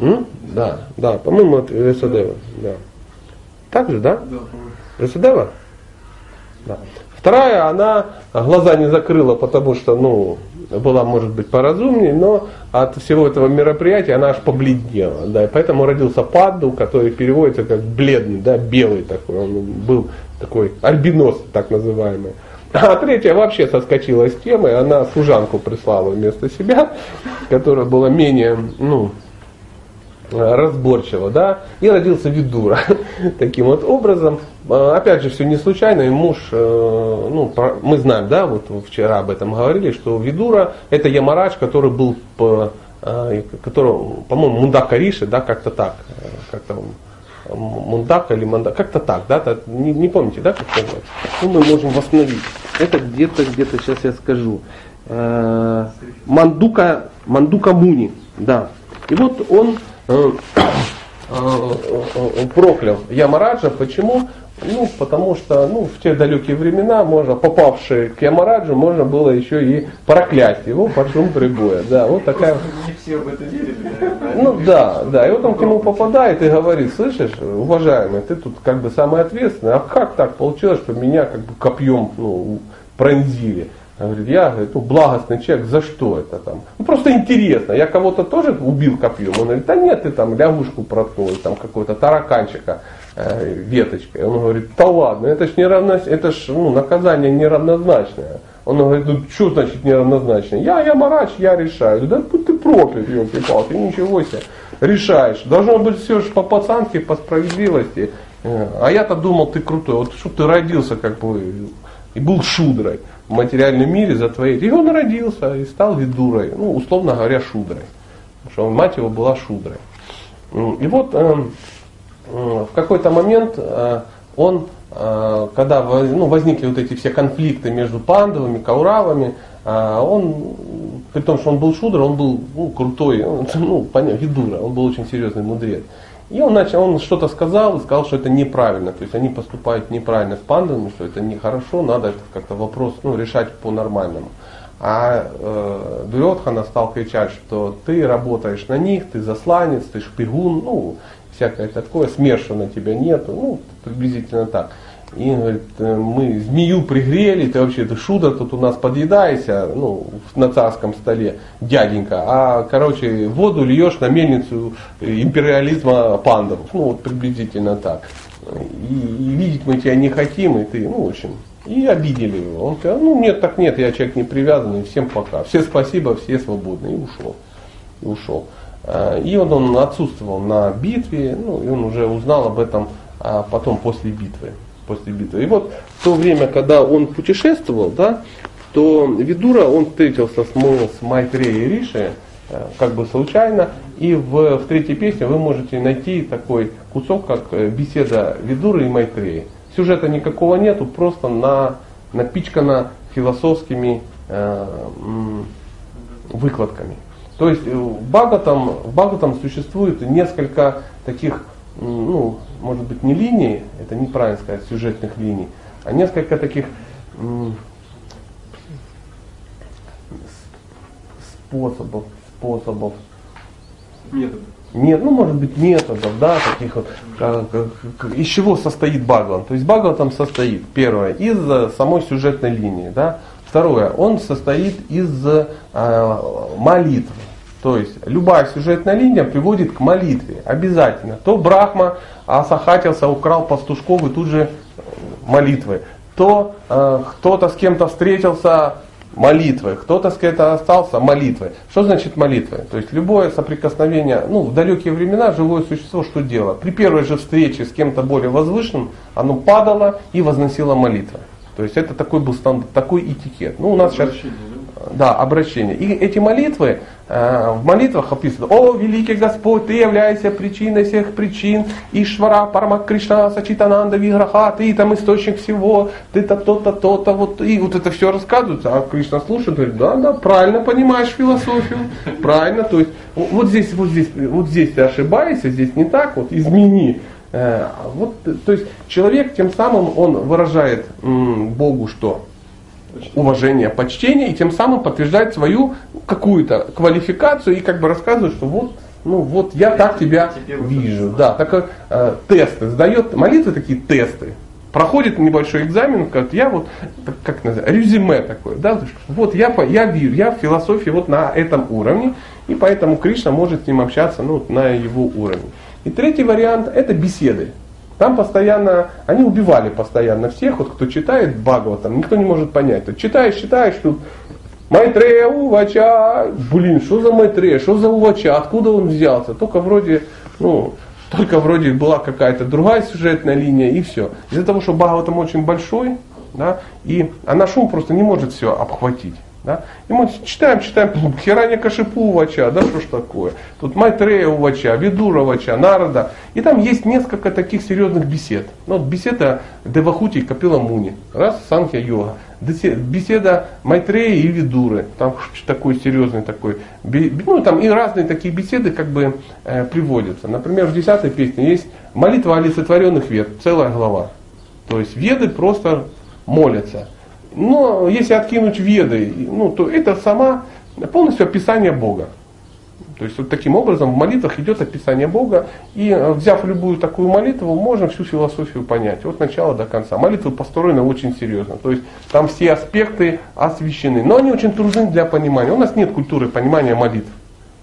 м? Да, да, по-моему, это Весадева. Да. Так же, да? Да, Весадева? Да. Вторая, она глаза не закрыла, потому что, ну, была, может быть, поразумнее, но от всего этого мероприятия она аж побледнела. Да, и поэтому родился Падду, который переводится как бледный, да, белый такой. Он был такой альбинос, так называемый. А третья вообще соскочила с темы, она служанку прислала вместо себя, которая была менее, ну, разборчиво, да, и родился Видура. Таким вот образом, опять же, все не случайно, и муж, ну, мы знаем, да, вот вчера об этом говорили, что Видура это Ямарач, который был, по, который, по-моему, Мундака Риши, да, как-то так, как-то Мундак или Мандак, как-то так, да, не, не помните, да, как это Ну, мы можем восстановить. Это где-то, где-то, сейчас я скажу. Э, Мандука, Мандука Муни, да. И вот он э, э, проклял Ямараджа. Почему? Ну, потому что ну, в те далекие времена, можно, попавшие к Ямараджу, можно было еще и проклять его под шум прибоя. Да, вот такая... Не все в это верили. Ну да, да. И вот он к нему попадает и говорит, слышишь, уважаемый, ты тут как бы самый ответственный, а как так получилось, что меня как бы копьем ну, пронзили? Он говорит, я говорит, ну, благостный человек, за что это там? Ну, просто интересно, я кого-то тоже убил копьем? Он говорит, да нет, ты там лягушку проткнул, там какой-то тараканчика э, веточкой. Он говорит, да ладно, это ж, неравно, это ж ну, наказание неравнозначное. Он говорит, ну что значит неравнозначное? Я, я марач, я решаю. Да будь ты проклят, елки палки ничего себе. Решаешь. Должно быть все же по пацанке, по справедливости. Э, а я-то думал, ты крутой. Вот что ты родился как бы и был шудрой в материальном мире за твоей. И он родился и стал видурой, ну, условно говоря, шудрой. Потому что мать его была шудрой. И вот э, э, в какой-то момент э, он, э, когда ну, возникли вот эти все конфликты между пандовыми, кауравами, э, он, при том, что он был шудр, он был ну, крутой, он, ну, понятно, видура, он был очень серьезный мудрец. И он, начал, он что-то сказал сказал, что это неправильно. То есть они поступают неправильно с пандами, что это нехорошо, надо как-то вопрос ну, решать по-нормальному. А э, Дурьотхана стал кричать, что ты работаешь на них, ты засланец, ты шпигун, ну, всякое такое, смерша тебя нету, ну, приблизительно так. И говорит, «Э, мы змею пригрели, ты вообще, ты шуда тут у нас подъедаешься, ну, на царском столе, дяденька, а, короче, воду льешь на мельницу империализма пандов, ну, вот приблизительно так. И, и видеть мы тебя не хотим, и ты, ну, в общем, и обидели его. Он сказал, ну, нет, так нет, я человек не привязанный, всем пока, все спасибо, все свободны, и ушел. И ушел. А, и он, он отсутствовал на битве, ну, и он уже узнал об этом а потом после битвы после битвы. И вот в то время, когда он путешествовал, да, то Видура, он встретился с, с Майтреей Риши, э, как бы случайно, и в, в третьей песне вы можете найти такой кусок, как э, беседа Видуры и Майтреи. Сюжета никакого нету, просто на, напичкана философскими э, выкладками. То есть в Бхагатам, в Бхагатам существует несколько таких ну, может быть, не линии, это неправильно сказать, сюжетных линий, а несколько таких способов, способов. Методов. Нет, ну может быть методов, да, таких вот, из чего состоит Бхагаван. То есть Бхагаван состоит, первое, из самой сюжетной линии, да, второе, он состоит из э, молитв, то есть любая сюжетная линия приводит к молитве, обязательно. То Брахма осахатился, украл пастушков и тут же э, молитвы. То э, кто-то с кем-то встретился, молитвы. Кто-то с кем-то остался, молитвы. Что значит молитвы? То есть любое соприкосновение, ну в далекие времена живое существо что делало? При первой же встрече с кем-то более возвышенным, оно падало и возносило молитвы. То есть это такой был стандарт, такой этикет. Ну у нас сейчас да, обращение. И эти молитвы, э, в молитвах описано, о, великий Господь, ты являешься причиной всех причин, Ишвара, Парамак Кришна, Сачитананда, Виграха, ты там источник всего, ты то то-то, то-то, вот, и вот это все рассказывается, а Кришна слушает, говорит, да, да, правильно понимаешь философию, правильно, то есть вот здесь, вот здесь, вот здесь ты ошибаешься, здесь не так, вот измени. Э, вот, то есть человек тем самым он выражает Богу что? Уважение, почтение, и тем самым подтверждает свою какую-то квалификацию и как бы рассказывает, что вот, ну вот я так тебя вижу. Да, так э, тесты, сдает молитвы такие тесты. Проходит небольшой экзамен, как я вот, как называется, резюме такое, да, вот я, я вижу, я в философии вот на этом уровне, и поэтому Кришна может с ним общаться ну, на его уровне. И третий вариант это беседы. Там постоянно, они убивали постоянно всех, вот кто читает Бхагава, там никто не может понять. То читаешь, читаешь, тут Майтрея Увача. Блин, что за Майтрея, что за Увача, откуда он взялся? Только вроде, ну, только вроде была какая-то другая сюжетная линия и все. Из-за того, что Бхагаватам очень большой, да, и, а наш ум просто не может все обхватить. Да? И мы читаем, читаем, Хираня Кашипу Увача, да что ж такое. Тут Майтрея Увача, Видура Увача, Нарада. И там есть несколько таких серьезных бесед. Ну, вот беседа Девахути и Капила Муни. Раз, Санхья Йога. Беседа Майтрея и Видуры. Там такой серьезный такой. Ну, там и разные такие беседы как бы э, приводятся. Например, в десятой песне есть молитва олицетворенных вед, целая глава. То есть веды просто молятся. Но если откинуть веды, ну, то это сама полностью описание Бога. То есть вот таким образом в молитвах идет описание Бога, и э, взяв любую такую молитву, можно всю философию понять, от начала до конца. Молитвы построены очень серьезно, то есть там все аспекты освещены, но они очень трудны для понимания. У нас нет культуры понимания молитв,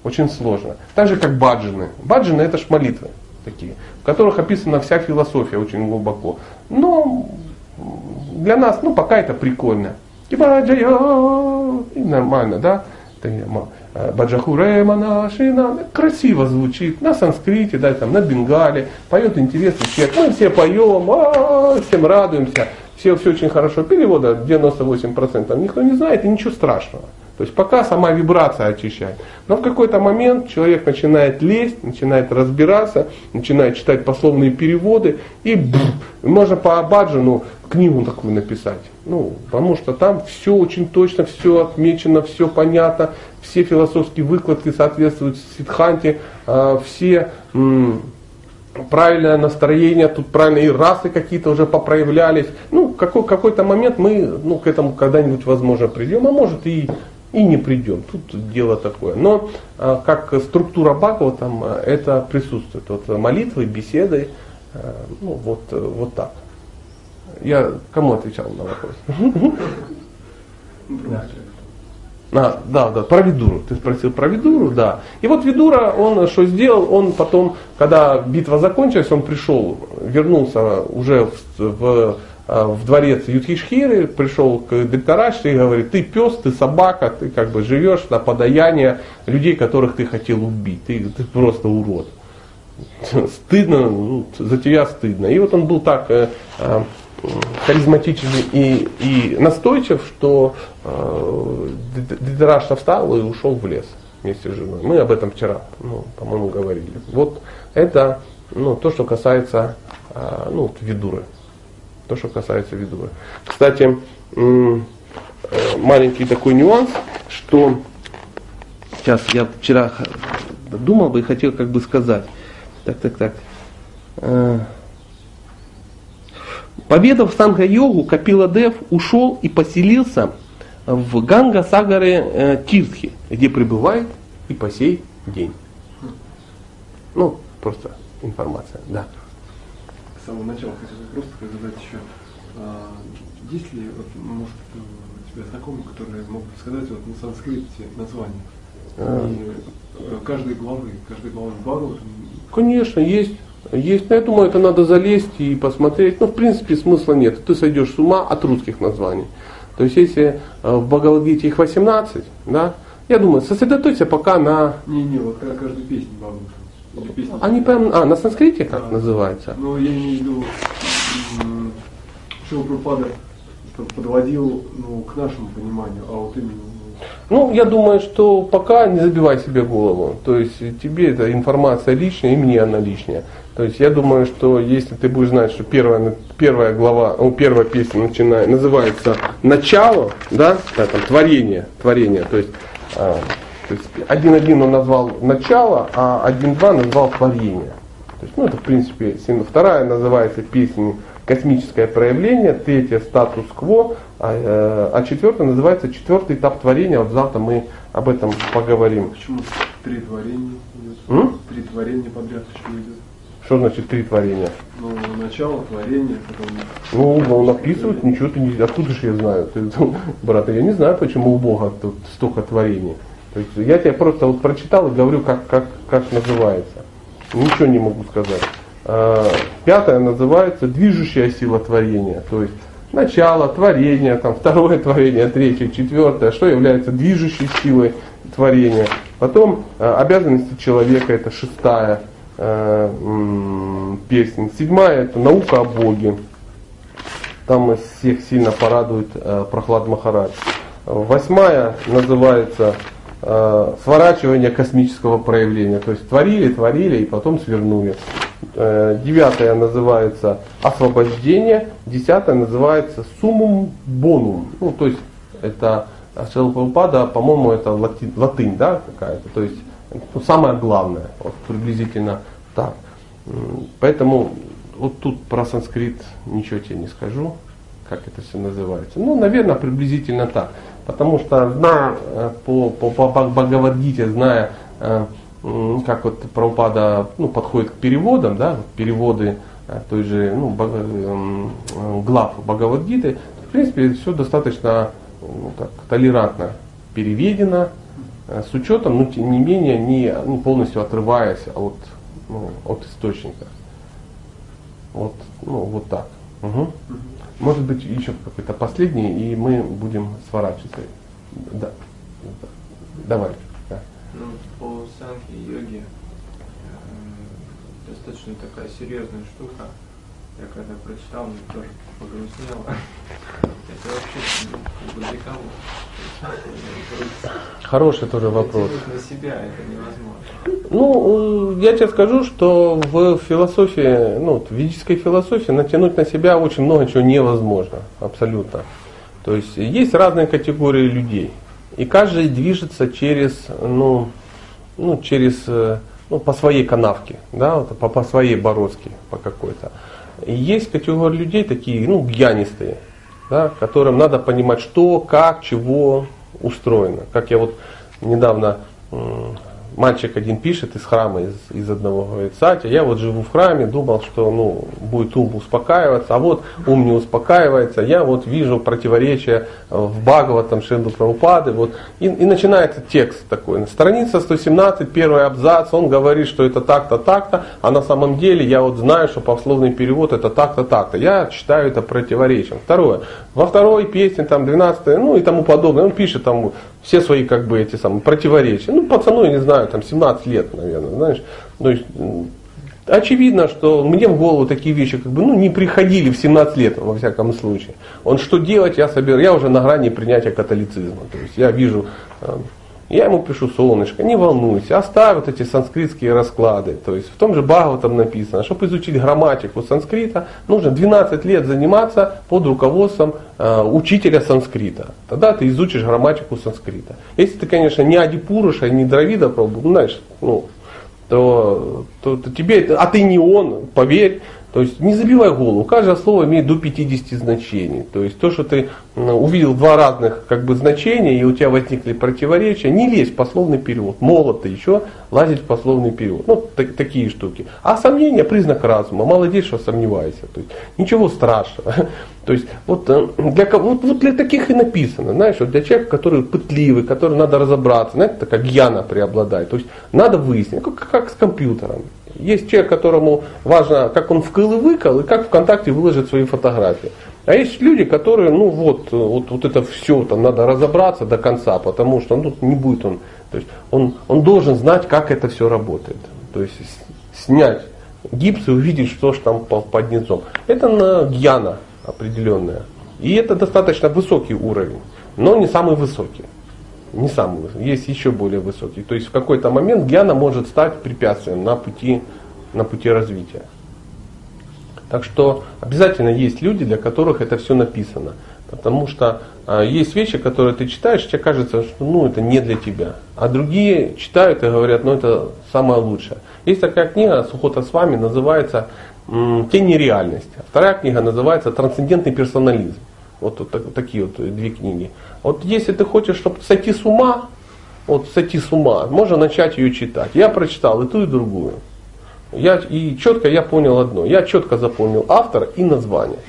очень сложно. Так же как баджины. Баджины это ж молитвы такие, в которых описана вся философия очень глубоко. Но для нас, ну, пока это прикольно. И нормально, да? Э, Баджахуре Манашина, красиво звучит, на санскрите, да, там, на бенгале, поет интересный человек, мы все поем, а, всем радуемся, все, все очень хорошо, перевода 98% никто не знает и ничего страшного. То есть пока сама вибрация очищает. Но в какой-то момент человек начинает лезть, начинает разбираться, начинает читать пословные переводы, и бф, можно по Абаджину книгу такую написать. Ну, потому что там все очень точно, все отмечено, все понятно, все философские выкладки соответствуют Сидханте, э, все правильное настроение, тут правильные расы какие-то уже попроявлялись. Ну, какой, какой-то момент мы ну, к этому когда-нибудь, возможно, придем, а может и и не придем. Тут дело такое. Но а, как структура Бхагава там а, это присутствует. Вот молитвы, беседы, а, ну вот, вот так. Я кому отвечал на вопрос? А, да, да, про Видуру. Ты спросил про Видуру, да. И вот Видура, он что сделал? Он потом, когда битва закончилась, он пришел, вернулся уже в, в в дворец Юдхишхиры, пришел к Дриттараште и говорит, ты пес, ты собака, ты как бы живешь на подаяние людей, которых ты хотел убить, ты, ты просто урод. Стыдно, ну, за тебя стыдно. И вот он был так э, э, харизматичен и, и настойчив, что э, Дриттарашта встал и ушел в лес вместе с женой. Мы об этом вчера, ну, по-моему, говорили. Вот это ну, то, что касается э, ну, Видуры. То, что касается видуры. Кстати, э, маленький такой нюанс, что сейчас я вчера думал бы и хотел как бы сказать. Так, так, так. Э, Победа в Санга-йогу Капила Дев ушел и поселился в Ганга Сагаре э, Тиртхи, где пребывает и по сей день. Ну, просто информация, да самого начала хотел просто задать еще. А, есть ли, вот, может, у тебя знакомые, которые могут сказать вот, на санскрите название? А. И э, каждой главы, каждой главы Бхагавата? Конечно, есть. Есть, но я думаю, это надо залезть и посмотреть. Но в принципе смысла нет. Ты сойдешь с ума от русских названий. То есть если э, в Бхагавадгите их 18, да, я думаю, сосредоточься пока на... Не-не, вот каждой песне Бхагавата. Они прям, а, на санскрите как да. называется? Ну, я имею в виду, Шива Прабхупада подводил ну, к нашему пониманию, а вот именно ну, я думаю, что пока не забивай себе голову. То есть тебе эта информация лишняя, и мне она лишняя. То есть я думаю, что если ты будешь знать, что первая, первая глава, ну, первая песня начинает, называется «Начало», да, да там, творение, творение, то есть а, то есть один-один он назвал начало, а один-два назвал творение. То есть, ну, это, в принципе, вторая называется песня «Космическое проявление», третья «Статус-кво», а, э, а четвертая называется «Четвертый этап творения». Вот завтра мы об этом поговорим. Почему три творения идет? М? Три творения подряд почему идет? Что значит три творения? Ну, начало, творение, потом... Ну, он описывает, ничего ты не... Откуда же я знаю? Ты, брат, я не знаю, почему у Бога тут столько творений. То есть я тебе просто вот прочитал и говорю, как, как, как называется. Ничего не могу сказать. А, пятое называется движущая сила творения. То есть, начало, творение, там, второе творение, третье, четвертое, что является движущей силой творения. Потом э, обязанности человека, это шестая э, песня. Седьмая это наука о Боге. Там всех сильно порадует э, Прохлад Махарадж. Восьмая называется э, сворачивание космического проявления. То есть творили, творили и потом свернули. Э, девятая называется освобождение. Десятая называется суммум бонум. Ну, то есть это Шилпаупада, по-моему, это латынь, латынь да, какая-то. То есть ну, самое главное, вот, приблизительно так. Поэтому вот тут про санскрит ничего тебе не скажу, как это все называется. Ну, наверное, приблизительно так. Потому что зная э, по, по, по Бхагавадгите, зная, э, как вот Прабхупада ну, подходит к переводам, да, переводы э, той же ну, глав Бхагавадгиты, в принципе, все достаточно ну, так, толерантно переведено, с учетом, но тем не менее, не, не полностью отрываясь от, ну, от источника. Вот, ну, вот так. Угу. Может быть, еще какой-то последний, и мы будем сворачиваться. Да. Давай. Да. Ну, по санхи йоге э, достаточно такая серьезная штука. Я когда прочитал, мне тоже погрустнело. Это вообще ну, для кого? Хороший тоже вопрос. на себя это невозможно. Ну, я тебе скажу, что в философии, ну, в ведической философии натянуть на себя очень много чего невозможно, абсолютно. То есть есть разные категории людей, и каждый движется через, ну, ну через, э, ну, по своей канавке, да, вот, по, по своей бороздке, по какой-то. И есть категория людей такие, ну, гьянистые, да, которым надо понимать, что, как, чего устроено. Как я вот недавно мальчик один пишет из храма, из, из одного, говорит, Сатя, я вот живу в храме, думал, что ну, будет ум успокаиваться, а вот ум не успокаивается, я вот вижу противоречия в Бхагаватам Шинду Прабхупады, вот, и, и начинается текст такой, страница 117, первый абзац, он говорит, что это так-то, так-то, а на самом деле я вот знаю, что пословный перевод это так-то, так-то, я считаю это противоречием. Второе, во второй песне, там, 12 ну и тому подобное, он пишет там все свои как бы эти самые противоречия. Ну, пацану, я не знаю, там 17 лет, наверное, знаешь. То есть, очевидно, что мне в голову такие вещи как бы, ну, не приходили в 17 лет, во всяком случае. Он что делать, я собираю, я уже на грани принятия католицизма. То есть я вижу я ему пишу, солнышко, не волнуйся, оставь вот эти санскритские расклады. То есть в том же Бхагаватам написано, чтобы изучить грамматику санскрита, нужно 12 лет заниматься под руководством э, учителя санскрита. Тогда ты изучишь грамматику санскрита. Если ты, конечно, не Адипуруша, не Дравида пробовал, ну, знаешь, ну, то, то, то тебе, а ты не он, поверь, то есть не забивай голову, каждое слово имеет до 50 значений. То есть то, что ты увидел два разных как бы, значения, и у тебя возникли противоречия, не лезь в пословный перевод. Молод ты еще лазить в пословный перевод. Ну, так, такие штуки. А сомнение признак разума. Молодец, что сомневайся. То есть ничего страшного. То есть вот э, для, вот, вот для таких и написано, знаешь, вот для человека, который пытливый, который надо разобраться, знаете, такая гьяна преобладает. То есть надо выяснить, как, как с компьютером. Есть человек, которому важно, как он вкл и выкол, и как ВКонтакте выложит свои фотографии. А есть люди, которые, ну вот, вот, вот это все, там надо разобраться до конца, потому что ну, не будет он, то есть он, он должен знать, как это все работает. То есть снять гипс и увидеть, что же там под низом. Это на гьяна определенная. И это достаточно высокий уровень, но не самый высокий не самый высокий, есть еще более высокий. То есть в какой-то момент гьяна может стать препятствием на пути, на пути развития. Так что обязательно есть люди, для которых это все написано. Потому что а, есть вещи, которые ты читаешь, тебе кажется, что ну, это не для тебя. А другие читают и говорят, ну это самое лучшее. Есть такая книга Сухота с вами, называется «Тень нереальности». Вторая книга называется «Трансцендентный персонализм». Вот, вот, вот такие вот две книги. Вот если ты хочешь, чтобы сойти с ума, вот сойти с ума, можно начать ее читать. Я прочитал и ту, и другую. Я, и четко я понял одно. Я четко запомнил автора и название.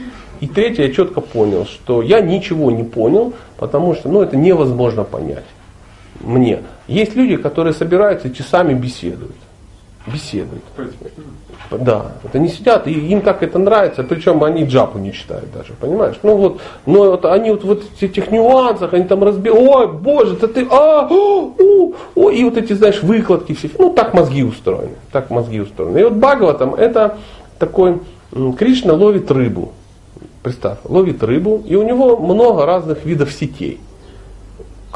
И третье, я четко понял, что я ничего не понял, потому что ну, это невозможно понять мне. Есть люди, которые собираются и часами беседуют. Беседуют. Да, это не сидят, и им так это нравится, причем они джапу не читают даже, понимаешь? Ну вот, но вот они вот в этих нюансах, они там разбирают, ой, боже, это ты, а, о, о, о, и вот эти, знаешь, выкладки все, ну так мозги устроены, так мозги устроены. И вот Бхагаватам это такой, Кришна ловит рыбу, представь, ловит рыбу, и у него много разных видов сетей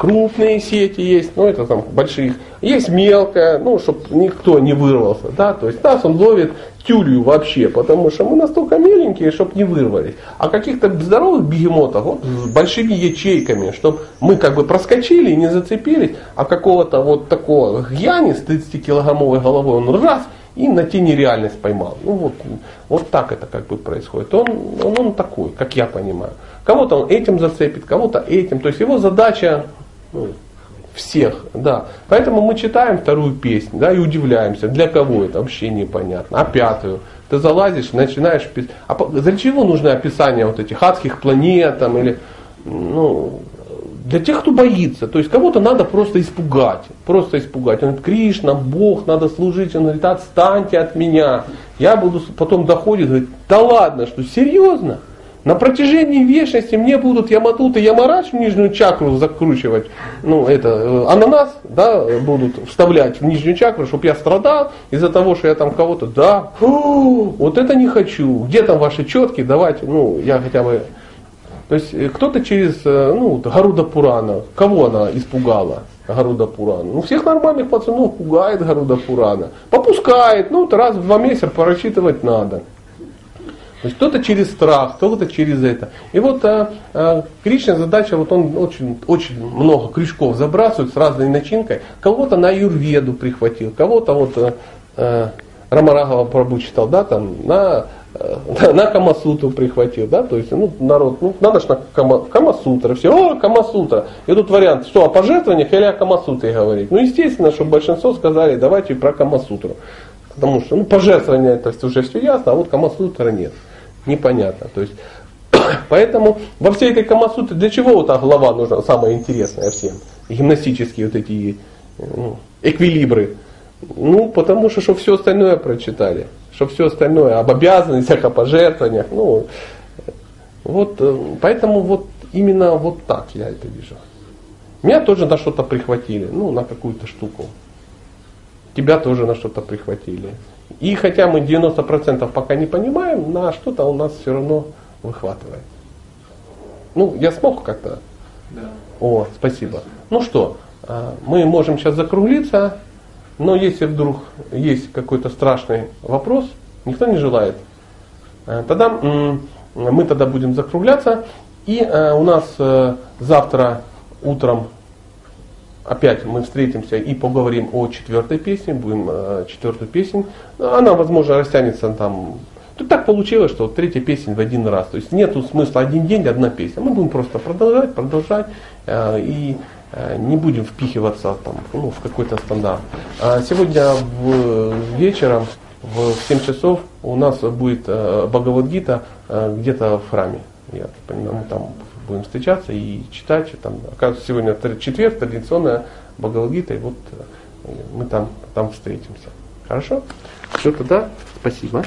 крупные сети есть, ну это там больших, есть мелкая, ну, чтобы никто не вырвался, да, то есть нас он ловит тюлью вообще, потому что мы настолько меленькие, чтобы не вырвались. А каких-то здоровых бегемотов вот, с большими ячейками, чтобы мы как бы проскочили и не зацепились, а какого-то вот такого гьяни с 30-килограммовой головой он раз и на тени реальность поймал. Ну вот, вот так это как бы происходит. Он, он, он такой, как я понимаю. Кого-то он этим зацепит, кого-то этим. То есть его задача ну, всех, да. Поэтому мы читаем вторую песню, да, и удивляемся, для кого это вообще непонятно. А пятую, ты залазишь, начинаешь писать. А для чего нужно описание вот этих адских планет там, или, ну, для тех, кто боится. То есть кого-то надо просто испугать. Просто испугать. Он говорит, Кришна, Бог, надо служить. Он говорит, отстаньте от меня. Я буду, потом доходит, говорит, да ладно, что, серьезно? На протяжении вечности мне будут Яматут и Ямарач в нижнюю чакру закручивать, ну это, э, ананас, да, будут вставлять в нижнюю чакру, чтобы я страдал из-за того, что я там кого-то, да, фу, вот это не хочу. Где там ваши четки, давайте, ну, я хотя бы... То есть э, кто-то через, э, ну, Гаруда Пурана, кого она испугала? Гаруда Пурана. Ну, всех нормальных пацанов пугает Гаруда Пурана. Попускает, ну, раз в два месяца прочитывать надо. То есть кто-то через страх, кто-то через это. И вот а, а, Кришна задача, вот он очень, очень много крючков забрасывает с разной начинкой. Кого-то на Юрведу прихватил, кого-то вот а, а, Рамарагова Прабу читал, да, там, на, а, на Камасутру прихватил, да, то есть, ну, народ, ну, надо же на Кама, Камасутра, все, о, Камасутра. И тут вариант, что, о пожертвованиях или о Камасутре говорить. Ну, естественно, чтобы большинство сказали, давайте про Камасутру. Потому что, ну, пожертвования, то есть уже все ясно, а вот Камасутра нет непонятно. То есть, поэтому во всей этой Камасутре для чего вот та глава нужна, самая интересная всем? Гимнастические вот эти ну, эквилибры. Ну, потому что, чтобы все остальное прочитали. Чтобы все остальное об обязанностях, о пожертвованиях. Ну, вот, э, поэтому вот именно вот так я это вижу. Меня тоже на что-то прихватили, ну, на какую-то штуку. Тебя тоже на что-то прихватили. И хотя мы 90% пока не понимаем, на что-то у нас все равно выхватывает. Ну, я смог как-то? Да. О, спасибо. Ну что, а, мы можем сейчас закруглиться, но если вдруг есть какой-то страшный вопрос, никто не желает, а, тогда мы тогда будем закругляться. И а, у нас э, завтра утром опять мы встретимся и поговорим о четвертой песне, будем э, четвертую песню. Она, возможно, растянется там. Тут так получилось, что третья песня в один раз. То есть нету смысла один день, одна песня. Мы будем просто продолжать, продолжать э, и э, не будем впихиваться там, ну, в какой-то стандарт. А сегодня в, вечером в 7 часов у нас будет э, Бхагавадгита э, где-то в храме. Я понимаю, там будем встречаться и читать. Там, оказывается, сегодня четверг, традиционная Бхагавадгита, и вот э, мы там, там встретимся. Хорошо? Все, тогда спасибо.